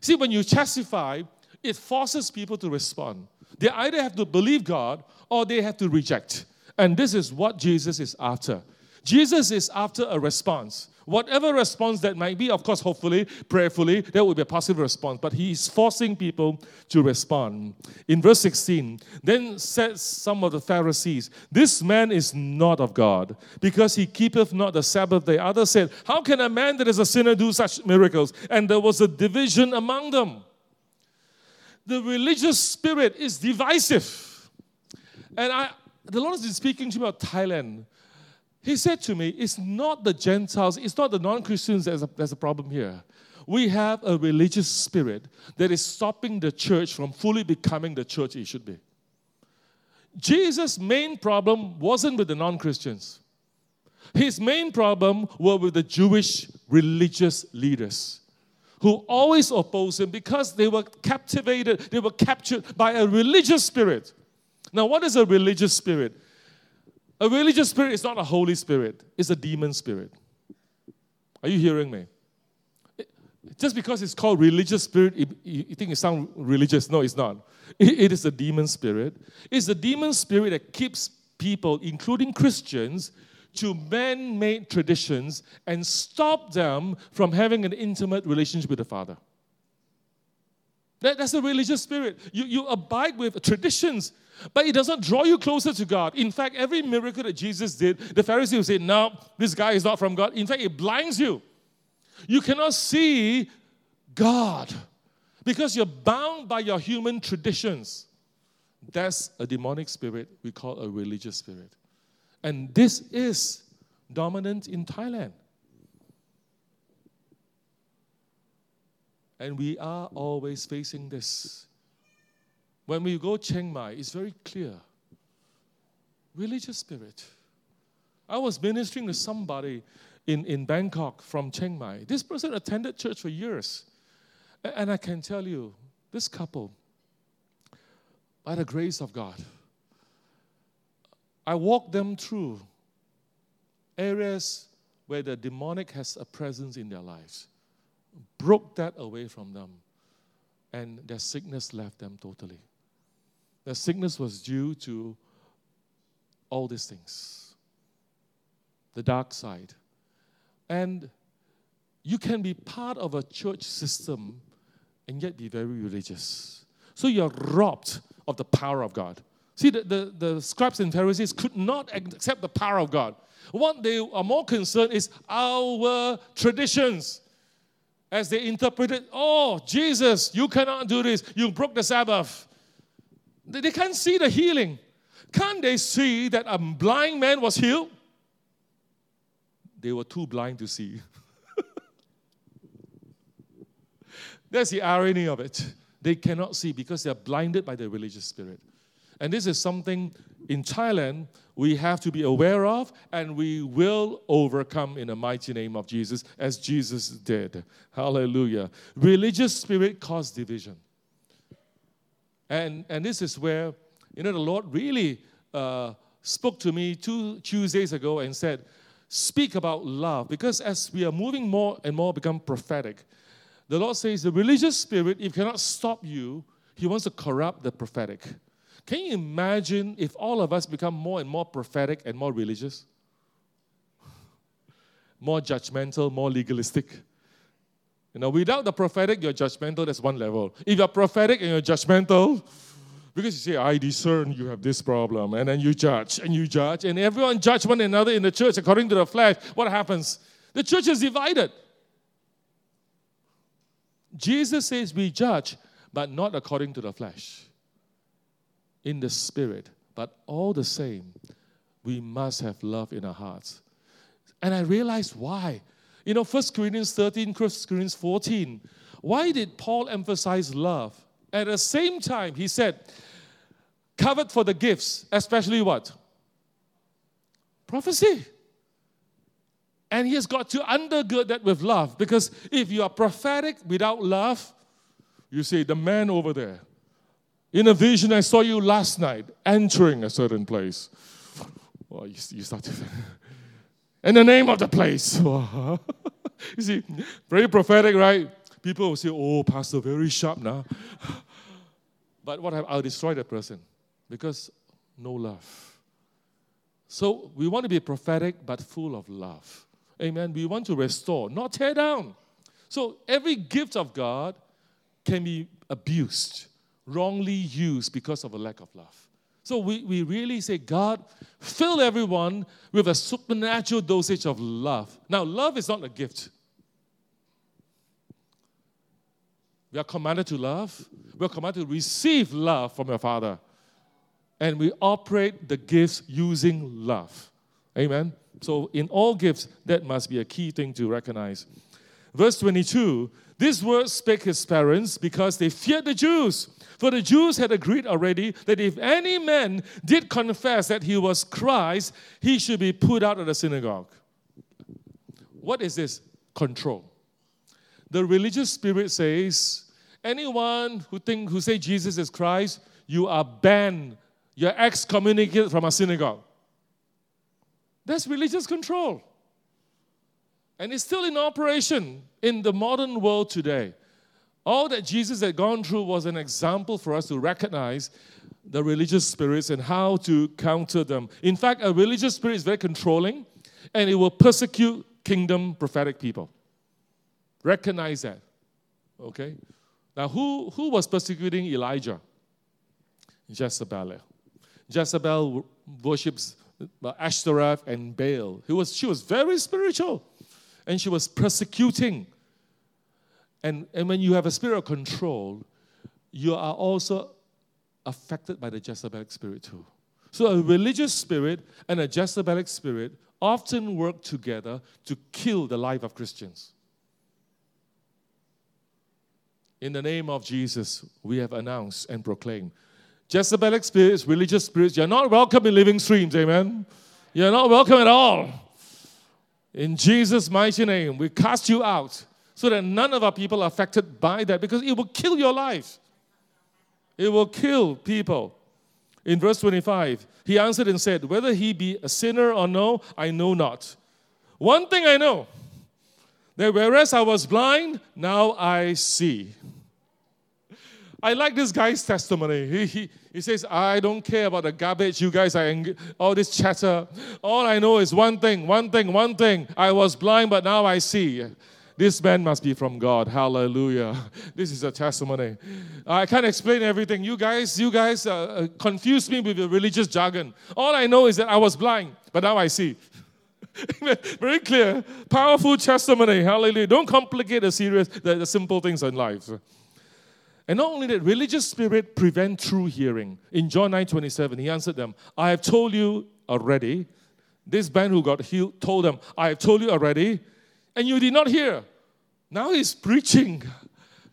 See, when you testify, it forces people to respond. They either have to believe God or they have to reject. And this is what Jesus is after. Jesus is after a response. Whatever response that might be, of course, hopefully, prayerfully, that will be a positive response. But he is forcing people to respond. In verse 16, then said some of the Pharisees, This man is not of God, because he keepeth not the Sabbath day. Others said, How can a man that is a sinner do such miracles? And there was a division among them. The religious spirit is divisive. And I, the Lord has been speaking to me about Thailand he said to me, It's not the Gentiles, it's not the non Christians that's a, that's a problem here. We have a religious spirit that is stopping the church from fully becoming the church it should be. Jesus' main problem wasn't with the non Christians, his main problem were with the Jewish religious leaders who always opposed him because they were captivated, they were captured by a religious spirit. Now, what is a religious spirit? A religious spirit is not a Holy Spirit, it's a demon spirit. Are you hearing me? just because it's called religious spirit, you, think it sounds religious. No, it's not. it is a demon spirit. It's a demon spirit that keeps people, including Christians, to man made traditions and stop them from having an intimate relationship with the Father. That, that's a religious spirit. You, you abide with traditions but it doesn't draw you closer to God. In fact, every miracle that Jesus did, the Pharisees would say, No, this guy is not from God. In fact, it blinds you. You cannot see God because you're bound by your human traditions. That's a demonic spirit we call a religious spirit. And this is dominant in Thailand. And we are always facing this. When we go Chiang Mai, it's very clear. Religious spirit. I was ministering to somebody in, in Bangkok from Chiang Mai. This person attended church for years. And I can tell you, this couple, by the grace of God, I walked them through areas where the demonic has a presence in their lives, broke that away from them, and their sickness left them totally. The sickness was due to all these things the dark side. And you can be part of a church system and yet be very religious. So you're robbed of the power of God. See, the, the, the scribes and Pharisees could not accept the power of God. What they are more concerned is our traditions. As they interpreted, oh, Jesus, you cannot do this. You broke the Sabbath. They can't see the healing. Can't they see that a blind man was healed? They were too blind to see. That's the irony of it. They cannot see because they are blinded by the religious spirit. And this is something in Thailand, we have to be aware of, and we will overcome in the mighty name of Jesus, as Jesus did. Hallelujah. Religious spirit cause division. And, and this is where, you know, the Lord really uh, spoke to me two Tuesdays ago and said, Speak about love. Because as we are moving more and more become prophetic, the Lord says the religious spirit, if cannot stop you, He wants to corrupt the prophetic. Can you imagine if all of us become more and more prophetic and more religious? More judgmental, more legalistic. You know, without the prophetic, you're judgmental, that's one level. If you're prophetic and you're judgmental, because you say, I discern you have this problem, and then you judge and you judge, and everyone judge one another in the church according to the flesh, what happens? The church is divided. Jesus says we judge, but not according to the flesh in the spirit, but all the same, we must have love in our hearts. And I realized why. You know, 1 Corinthians 13, 1 Corinthians 14. Why did Paul emphasize love? At the same time, he said, covered for the gifts, especially what? Prophecy. And he has got to undergird that with love because if you are prophetic without love, you say, the man over there, in a vision, I saw you last night entering a certain place. You, you start to. In the name of the place. you see, very prophetic, right? People will say, oh, Pastor, very sharp now. but what I'll destroy that person because no love. So we want to be prophetic but full of love. Amen. We want to restore, not tear down. So every gift of God can be abused wrongly used because of a lack of love. So we, we really say, God, fill everyone with a supernatural dosage of love. Now, love is not a gift. We are commanded to love. We are commanded to receive love from your Father. And we operate the gifts using love. Amen. So, in all gifts, that must be a key thing to recognize. Verse 22 This word spake his parents because they feared the Jews. For the Jews had agreed already that if any man did confess that he was Christ, he should be put out of the synagogue. What is this? Control. The religious spirit says, anyone who think who say Jesus is Christ, you are banned. You're excommunicated from a synagogue. That's religious control. And it's still in operation in the modern world today. All that Jesus had gone through was an example for us to recognize the religious spirits and how to counter them. In fact, a religious spirit is very controlling and it will persecute kingdom prophetic people. Recognize that. Okay? Now, who, who was persecuting Elijah? Jezebel. Jezebel worships Ashtoreth and Baal. He was, she was very spiritual and she was persecuting and, and when you have a spirit of control, you are also affected by the Jezebelic spirit too. So a religious spirit and a Jezebelic spirit often work together to kill the life of Christians. In the name of Jesus, we have announced and proclaimed Jezebelic spirits, religious spirits, you're not welcome in living streams, amen? You're not welcome at all. In Jesus' mighty name, we cast you out so that none of our people are affected by that because it will kill your life. It will kill people. In verse 25, he answered and said, Whether he be a sinner or no, I know not. One thing I know that whereas I was blind, now I see. I like this guy's testimony. He, he, he says, I don't care about the garbage you guys are, eng- all this chatter. All I know is one thing, one thing, one thing. I was blind, but now I see. This man must be from God. Hallelujah. This is a testimony. I can't explain everything. You guys, you guys uh, uh, confuse me with your religious jargon. All I know is that I was blind, but now I see. Very clear, powerful testimony. Hallelujah. Don't complicate the serious, the, the simple things in life. And not only that, religious spirit prevent true hearing. In John 9 27, he answered them, I have told you already. This man who got healed told them, I have told you already and you did not hear. Now he's preaching.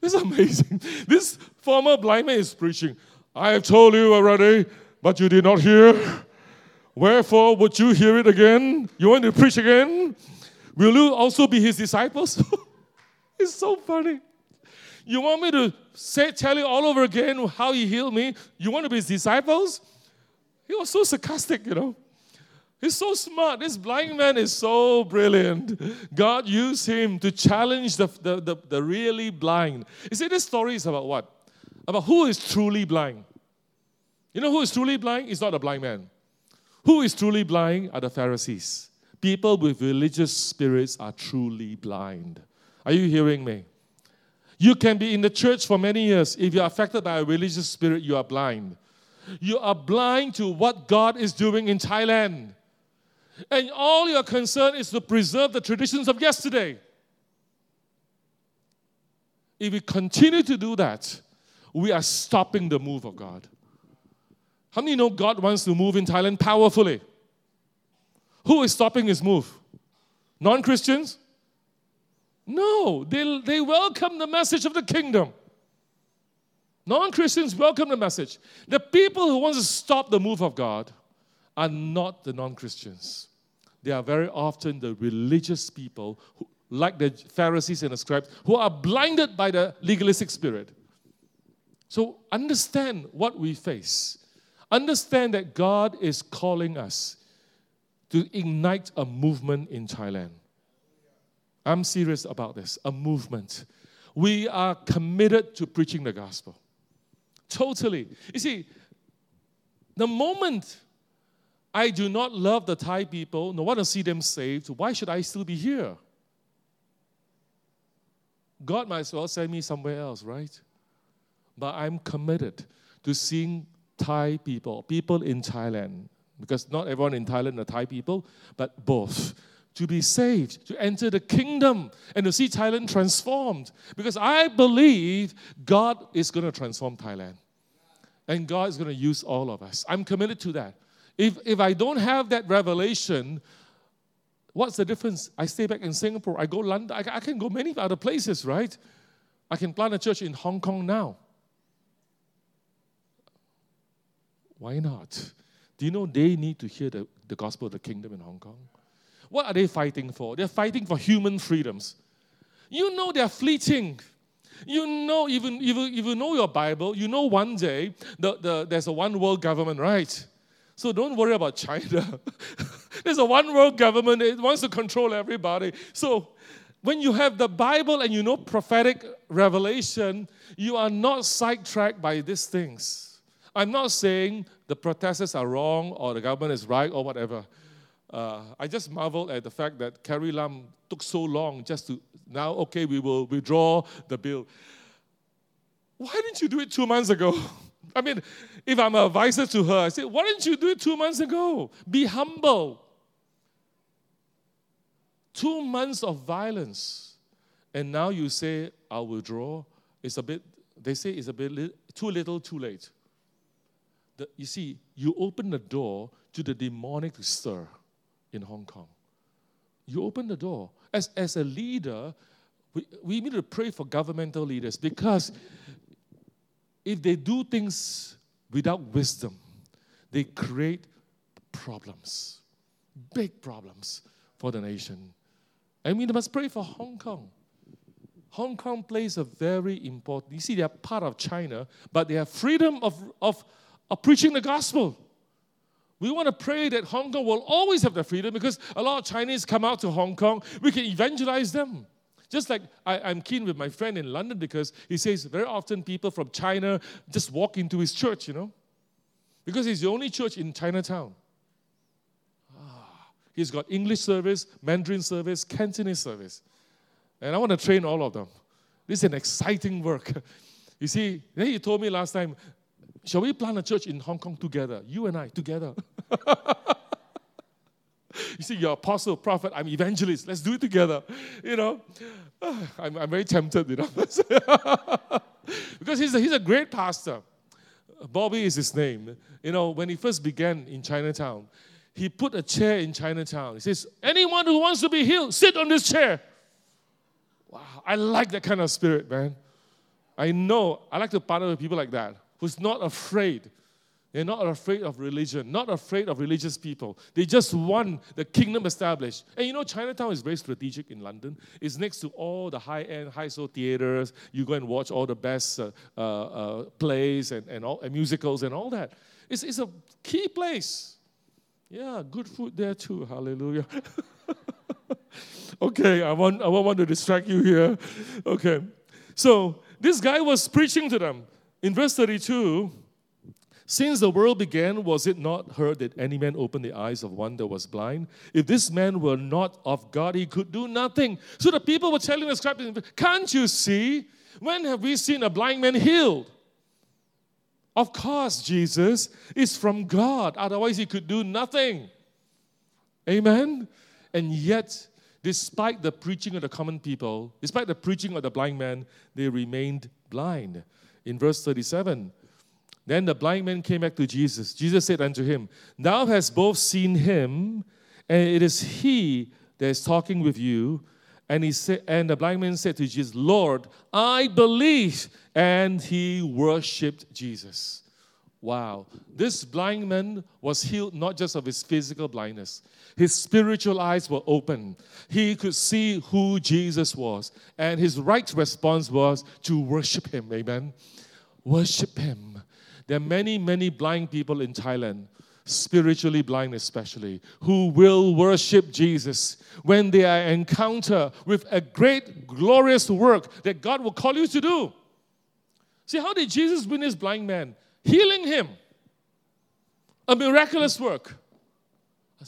This is amazing. This former blind man is preaching. I have told you already. but you did not hear. Wherefore would you hear it again? You want to preach again? Will you also be his disciples? it's so funny. You want me to say, tell you all over again how he healed me? You want to be his disciples? He was so sarcastic, you know. He's so smart. This blind man is so brilliant. God used him to challenge the, the, the, the really blind. You see, this story is about what? About who is truly blind. You know who is truly blind? It's not a blind man. Who is truly blind are the Pharisees. People with religious spirits are truly blind. Are you hearing me? You can be in the church for many years. If you're affected by a religious spirit, you are blind. You are blind to what God is doing in Thailand. And all your concern is to preserve the traditions of yesterday. If we continue to do that, we are stopping the move of God. How many know God wants to move in Thailand powerfully? Who is stopping his move? Non Christians? No, they, they welcome the message of the kingdom. Non Christians welcome the message. The people who want to stop the move of God are not the non Christians. They are very often the religious people, who, like the Pharisees and the scribes, who are blinded by the legalistic spirit. So understand what we face. Understand that God is calling us to ignite a movement in Thailand. I'm serious about this a movement. We are committed to preaching the gospel. Totally. You see, the moment I do not love the Thai people, nor want to see them saved, why should I still be here? God might as well send me somewhere else, right? But I'm committed to seeing Thai people, people in Thailand, because not everyone in Thailand are Thai people, but both, to be saved, to enter the kingdom, and to see Thailand transformed. Because I believe God is going to transform Thailand. And God is going to use all of us. I'm committed to that. If, if I don't have that revelation, what's the difference? I stay back in Singapore, I go London, I, I can go many other places, right? I can plant a church in Hong Kong now. Why not? Do you know they need to hear the, the gospel of the kingdom in Hong Kong? What are they fighting for? They're fighting for human freedoms. You know they're fleeting. You know, even if you, if you know your Bible, you know one day the, the, there's a one world government, right? So don't worry about China. There's a one world government, it wants to control everybody. So when you have the Bible and you know prophetic revelation, you are not sidetracked by these things. I'm not saying the protesters are wrong or the government is right or whatever. Uh, I just marveled at the fact that Carrie Lam took so long just to now, okay, we will withdraw the bill. Why didn't you do it two months ago? I mean, if I'm an advisor to her, I say, why didn't you do it two months ago? Be humble. Two months of violence. And now you say, I'll withdraw. It's a bit, they say it's a bit li- too little, too late. The, you see, you open the door to the demonic to stir in Hong Kong. You open the door. As, as a leader, we, we need to pray for governmental leaders because if they do things without wisdom, they create problems, big problems for the nation. And we must pray for Hong Kong. Hong Kong plays a very important, you see, they are part of China, but they have freedom of, of, of preaching the gospel. We want to pray that Hong Kong will always have the freedom because a lot of Chinese come out to Hong Kong. We can evangelize them. Just like I, am keen with my friend in London because he says very often people from China just walk into his church, you know, because he's the only church in Chinatown. Ah, he's got English service, Mandarin service, Cantonese service. And I want to train all of them. This is an exciting work. You see, then he told me last time, shall we plant a church in Hong Kong together? You and I together. You see, you're apostle, prophet, I'm evangelist. Let's do it together. You know, I'm, I'm very tempted, you know. because he's a, he's a great pastor. Bobby is his name. You know, when he first began in Chinatown, he put a chair in Chinatown. He says, Anyone who wants to be healed, sit on this chair. Wow, I like that kind of spirit, man. I know I like to partner with people like that who's not afraid They're not afraid of religion, not afraid of religious people. They just want the kingdom established. And you know, Chinatown is very strategic in London. It's next to all the high end, high soul theaters. You go and watch all the best uh, uh, uh, plays and, and, all, and musicals and all that. It's, it's a key place. Yeah, good food there too. Hallelujah. okay, I want, I won't want to distract you here. Okay. So this guy was preaching to them. In verse 32, since the world began, was it not heard that any man opened the eyes of one that was blind? If this man were not of God, he could do nothing. So the people were telling the scribes, Can't you see? When have we seen a blind man healed? Of course, Jesus is from God. Otherwise, he could do nothing. Amen? And yet, despite the preaching of the common people, despite the preaching of the blind man, they remained blind. In verse 37, then the blind man came back to Jesus. Jesus said unto him, Thou hast both seen him, and it is he that is talking with you. And, he said, and the blind man said to Jesus, Lord, I believe. And he worshiped Jesus. Wow. This blind man was healed not just of his physical blindness, his spiritual eyes were open. He could see who Jesus was. And his right response was to worship him. Amen. Worship him. There are many, many blind people in Thailand, spiritually blind especially, who will worship Jesus when they are encounter with a great, glorious work that God will call you to do. See, how did Jesus win this blind man? Healing him. A miraculous work.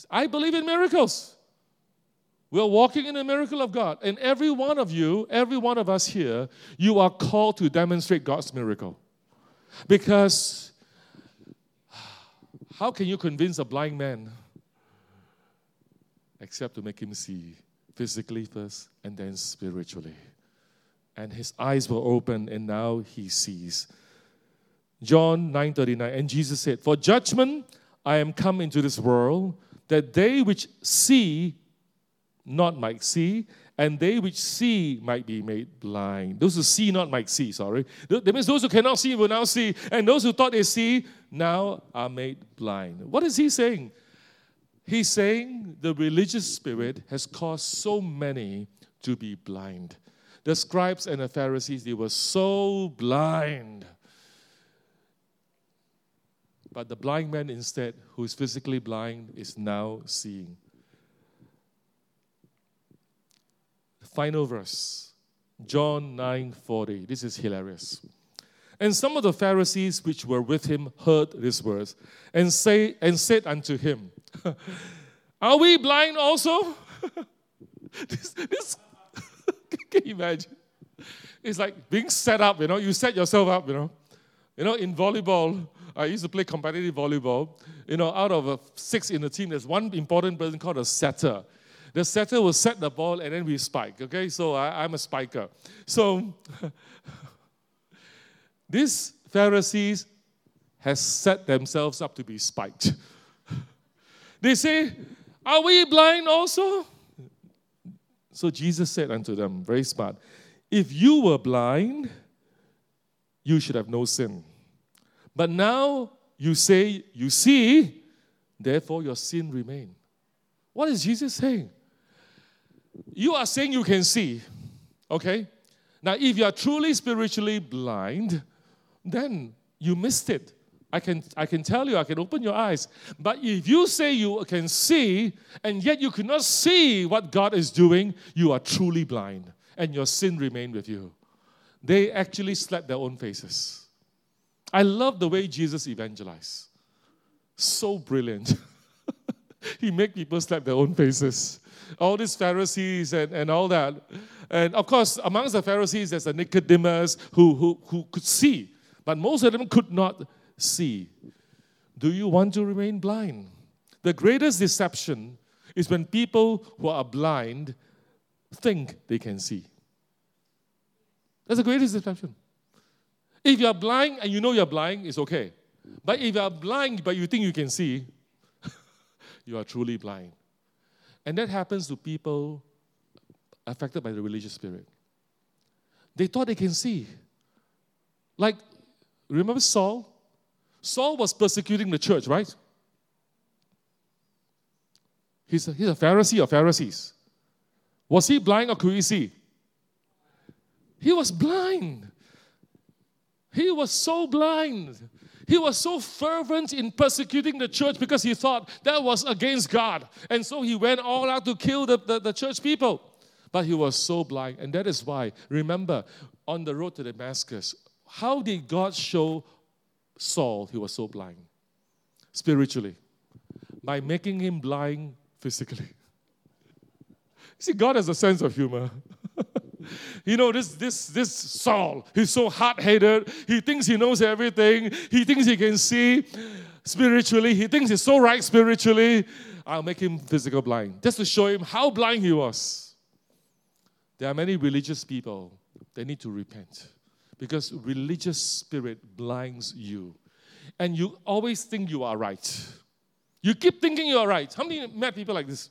I believe in miracles. We're walking in the miracle of God. And every one of you, every one of us here, you are called to demonstrate God's miracle. Because how can you convince a blind man except to make him see physically first and then spiritually? And his eyes were open and now he sees. John 9:39 and Jesus said, "For judgment I am come into this world that they which see not might see, and they which see might be made blind. Those who see not might see, sorry. That means those who cannot see will now see, and those who thought they see now are made blind. What is he saying? He's saying the religious spirit has caused so many to be blind. The scribes and the Pharisees, they were so blind. But the blind man, instead, who is physically blind, is now seeing. Final verse, John 9:40. This is hilarious. And some of the Pharisees which were with him heard these words, and say and said unto him, Are we blind also? this, this can you imagine? It's like being set up, you know, you set yourself up, you know. You know, in volleyball, I used to play competitive volleyball. You know, out of six in the team, there's one important person called a setter. The setter will set the ball and then we spike. Okay, so I, I'm a spiker. So these Pharisees has set themselves up to be spiked. they say, Are we blind also? So Jesus said unto them, very smart, if you were blind, you should have no sin. But now you say you see, therefore your sin remain. What is Jesus saying? You are saying you can see, okay? Now, if you are truly spiritually blind, then you missed it. I can, I can tell you, I can open your eyes. But if you say you can see, and yet you cannot see what God is doing, you are truly blind, and your sin remain with you. They actually slapped their own faces. I love the way Jesus evangelized. So brilliant. he made people slap their own faces all these Pharisees and, and all that. And of course, amongst the Pharisees, there's a Nicodemus who, who, who could see, but most of them could not see. Do you want to remain blind? The greatest deception is when people who are blind think they can see. That's the greatest deception. If you're blind and you know you're blind, it's okay. But if you're blind but you think you can see, you are truly blind. And that happens to people affected by the religious spirit. They thought they can see. Like, remember Saul? Saul was persecuting the church, right? He's a, he's a Pharisee of Pharisees. Was he blind or could he see? He was blind. He was so blind. He was so fervent in persecuting the church because he thought that was against God. And so he went all out to kill the, the, the church people. But he was so blind. And that is why, remember, on the road to Damascus, how did God show Saul he was so blind? Spiritually. By making him blind physically. See, God has a sense of humor. You know, this, this, this Saul, he's so hard headed. He thinks he knows everything. He thinks he can see spiritually. He thinks he's so right spiritually. I'll make him physical blind just to show him how blind he was. There are many religious people, they need to repent because religious spirit blinds you. And you always think you are right. You keep thinking you are right. How many met people like this?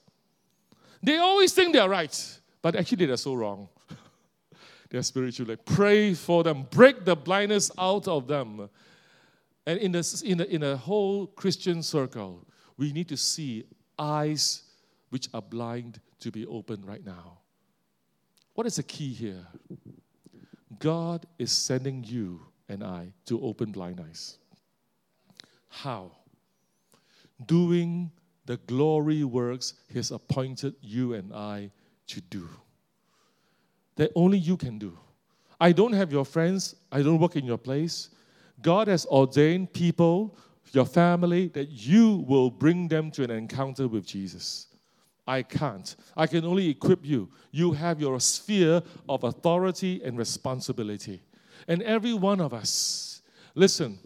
They always think they are right, but actually they're so wrong. They're spiritually. Pray for them. Break the blindness out of them. And in, this, in, a, in a whole Christian circle, we need to see eyes which are blind to be open right now. What is the key here? God is sending you and I to open blind eyes. How? Doing the glory works He has appointed you and I to do. That only you can do. I don't have your friends, I don't work in your place. God has ordained people, your family, that you will bring them to an encounter with Jesus. I can't. I can only equip you. You have your sphere of authority and responsibility. And every one of us, listen,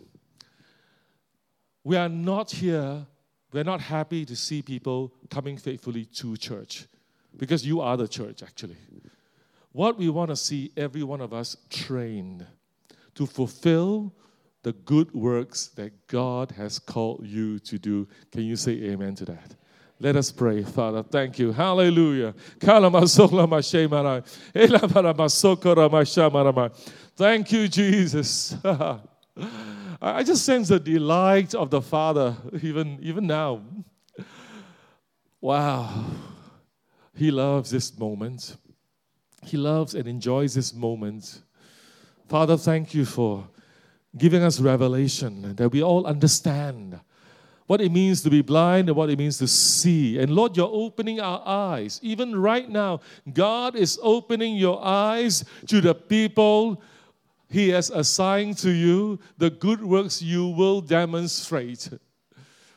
we are not here, we're not happy to see people coming faithfully to church because you are the church, actually. What we want to see every one of us trained to fulfill the good works that God has called you to do. Can you say amen to that? Let us pray, Father. Thank you. Hallelujah. Thank you, Jesus. I just sense the delight of the Father, even, even now. Wow. He loves this moment. He loves and enjoys this moment. Father, thank you for giving us revelation that we all understand what it means to be blind and what it means to see. And Lord, you're opening our eyes. Even right now, God is opening your eyes to the people He has assigned to you, the good works you will demonstrate.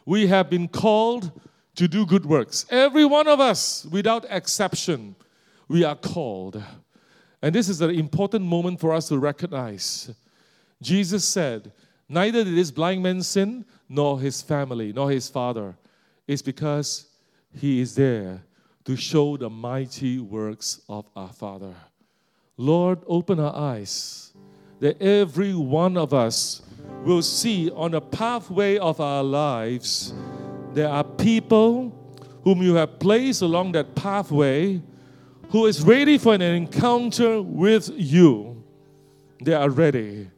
We have been called to do good works. Every one of us, without exception, we are called. And this is an important moment for us to recognize. Jesus said, Neither did this blind man sin, nor his family, nor his father. It's because he is there to show the mighty works of our Father. Lord, open our eyes that every one of us will see on the pathway of our lives there are people whom you have placed along that pathway who is ready for an encounter with you. They are ready.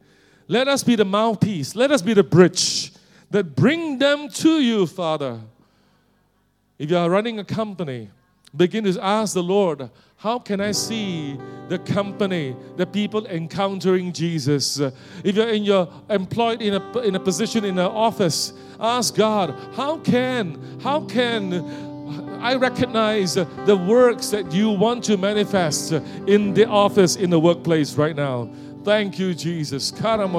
Let us be the mouthpiece. Let us be the bridge that bring them to you, Father. If you are running a company, begin to ask the Lord, how can I see the company, the people encountering Jesus? If you're in your employed in a, in a position in an office, ask God, how can, how can I recognize the works that you want to manifest in the office, in the workplace right now? Thank you, Jesus. How many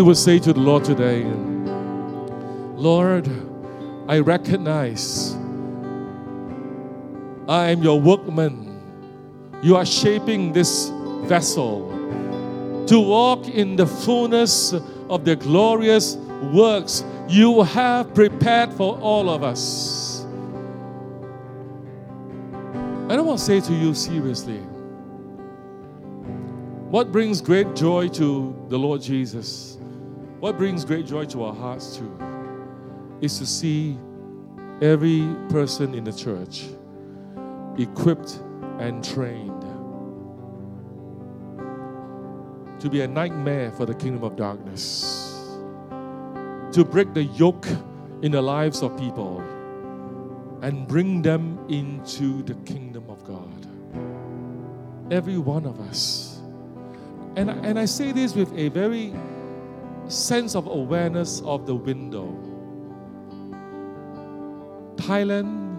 would say to the Lord today, Lord, I recognize I am your workman. You are shaping this vessel to walk in the fullness of the glorious works you have prepared for all of us. And I want to say to you seriously what brings great joy to the Lord Jesus, what brings great joy to our hearts too, is to see every person in the church equipped and trained to be a nightmare for the kingdom of darkness, to break the yoke in the lives of people and bring them into the kingdom of God. Every one of us. And, and I say this with a very sense of awareness of the window. Thailand,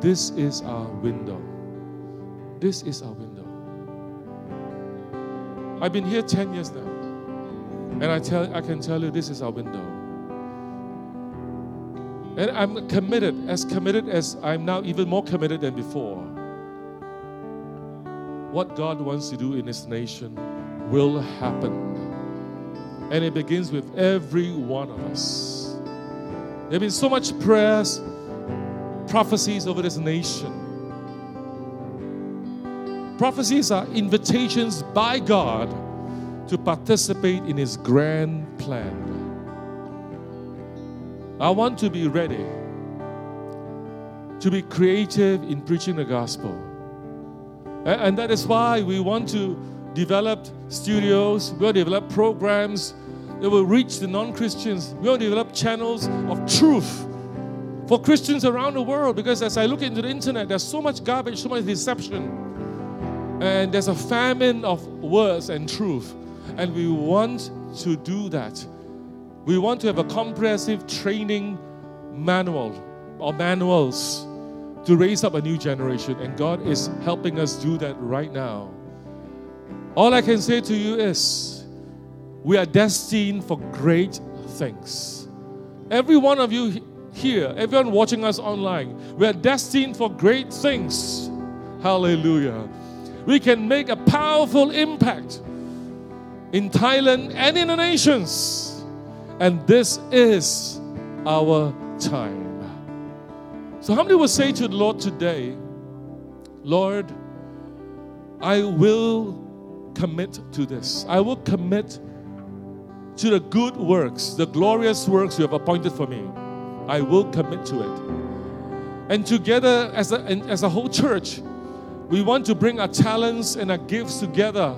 this is our window. This is our window. I've been here 10 years now. And I, tell, I can tell you this is our window. And I'm committed, as committed as I'm now, even more committed than before. What God wants to do in this nation will happen. And it begins with every one of us. There have been so much prayers, prophecies over this nation. Prophecies are invitations by God to participate in His grand plan. I want to be ready to be creative in preaching the gospel. And that is why we want to develop studios, we want to develop programs that will reach the non Christians. We want to develop channels of truth for Christians around the world because as I look into the internet, there's so much garbage, so much deception. And there's a famine of words and truth. And we want to do that. We want to have a comprehensive training manual or manuals to raise up a new generation. And God is helping us do that right now. All I can say to you is we are destined for great things. Every one of you here, everyone watching us online, we are destined for great things. Hallelujah we can make a powerful impact in Thailand and in the nations. And this is our time. So, how many will say to the Lord today, Lord, I will commit to this. I will commit to the good works, the glorious works you have appointed for me. I will commit to it. And together, as a, as a whole church, we want to bring our talents and our gifts together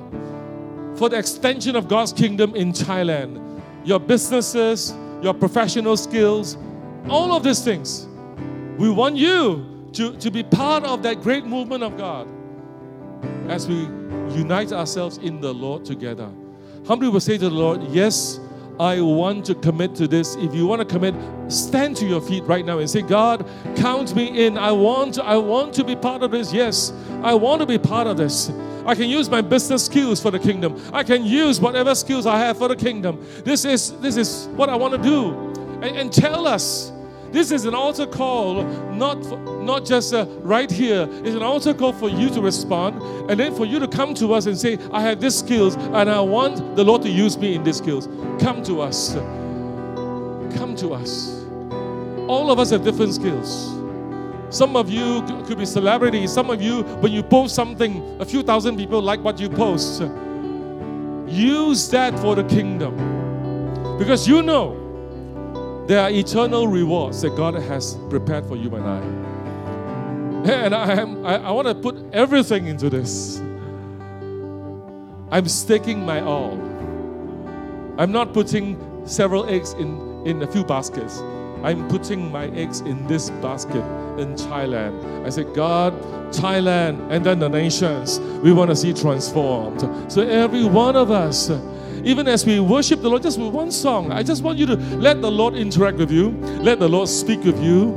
for the extension of God's kingdom in Thailand. Your businesses, your professional skills, all of these things. We want you to, to be part of that great movement of God as we unite ourselves in the Lord together. Many will say to the Lord, Yes, I want to commit to this. If you want to commit, stand to your feet right now and say, God, count me in. I want, I want to be part of this. Yes, I want to be part of this. I can use my business skills for the kingdom. I can use whatever skills I have for the kingdom. This is this is what I want to do. And, and tell us this is an altar call, not, for, not just uh, right here. It's an altar call for you to respond and then for you to come to us and say, I have these skills and I want the Lord to use me in these skills. Come to us. Come to us. All of us have different skills. Some of you could be celebrities. Some of you, when you post something, a few thousand people like what you post. Use that for the kingdom. Because you know there are eternal rewards that God has prepared for you and I. And I, am, I, I want to put everything into this. I'm staking my all. I'm not putting several eggs in, in a few baskets. I'm putting my eggs in this basket in Thailand. I said, God, Thailand, and then the nations, we want to see transformed. So every one of us, even as we worship the Lord, just with one song, I just want you to let the Lord interact with you, let the Lord speak with you.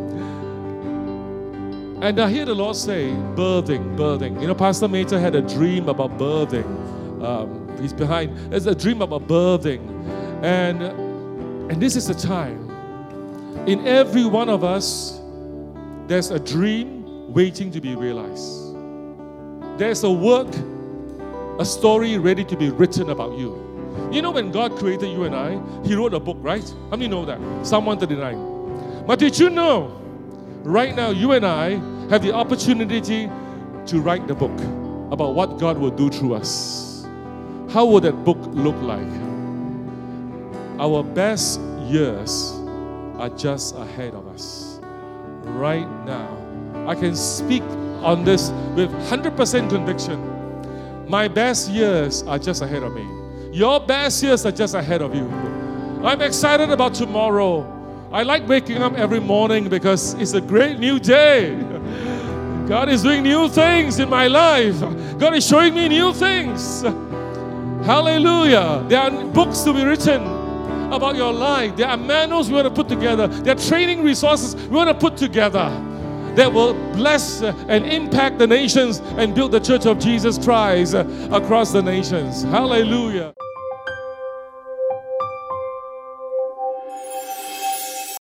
And I hear the Lord say, birthing, birthing. You know, Pastor Mater had a dream about birthing. Um, he's behind. There's a dream about birthing. And, and this is the time. In every one of us, there's a dream waiting to be realized. There's a work, a story ready to be written about you. You know, when God created you and I, He wrote a book, right? How many know that? Psalm 139. But did you know, right now, you and I have the opportunity to write the book about what God will do through us? How will that book look like? Our best years are just ahead of us. Right now. I can speak on this with 100% conviction. My best years are just ahead of me. Your best years are just ahead of you. I'm excited about tomorrow. I like waking up every morning because it's a great new day. God is doing new things in my life. God is showing me new things. Hallelujah. There are books to be written about your life. There are manuals we want to put together. There are training resources we want to put together that will bless and impact the nations and build the church of Jesus Christ across the nations. Hallelujah.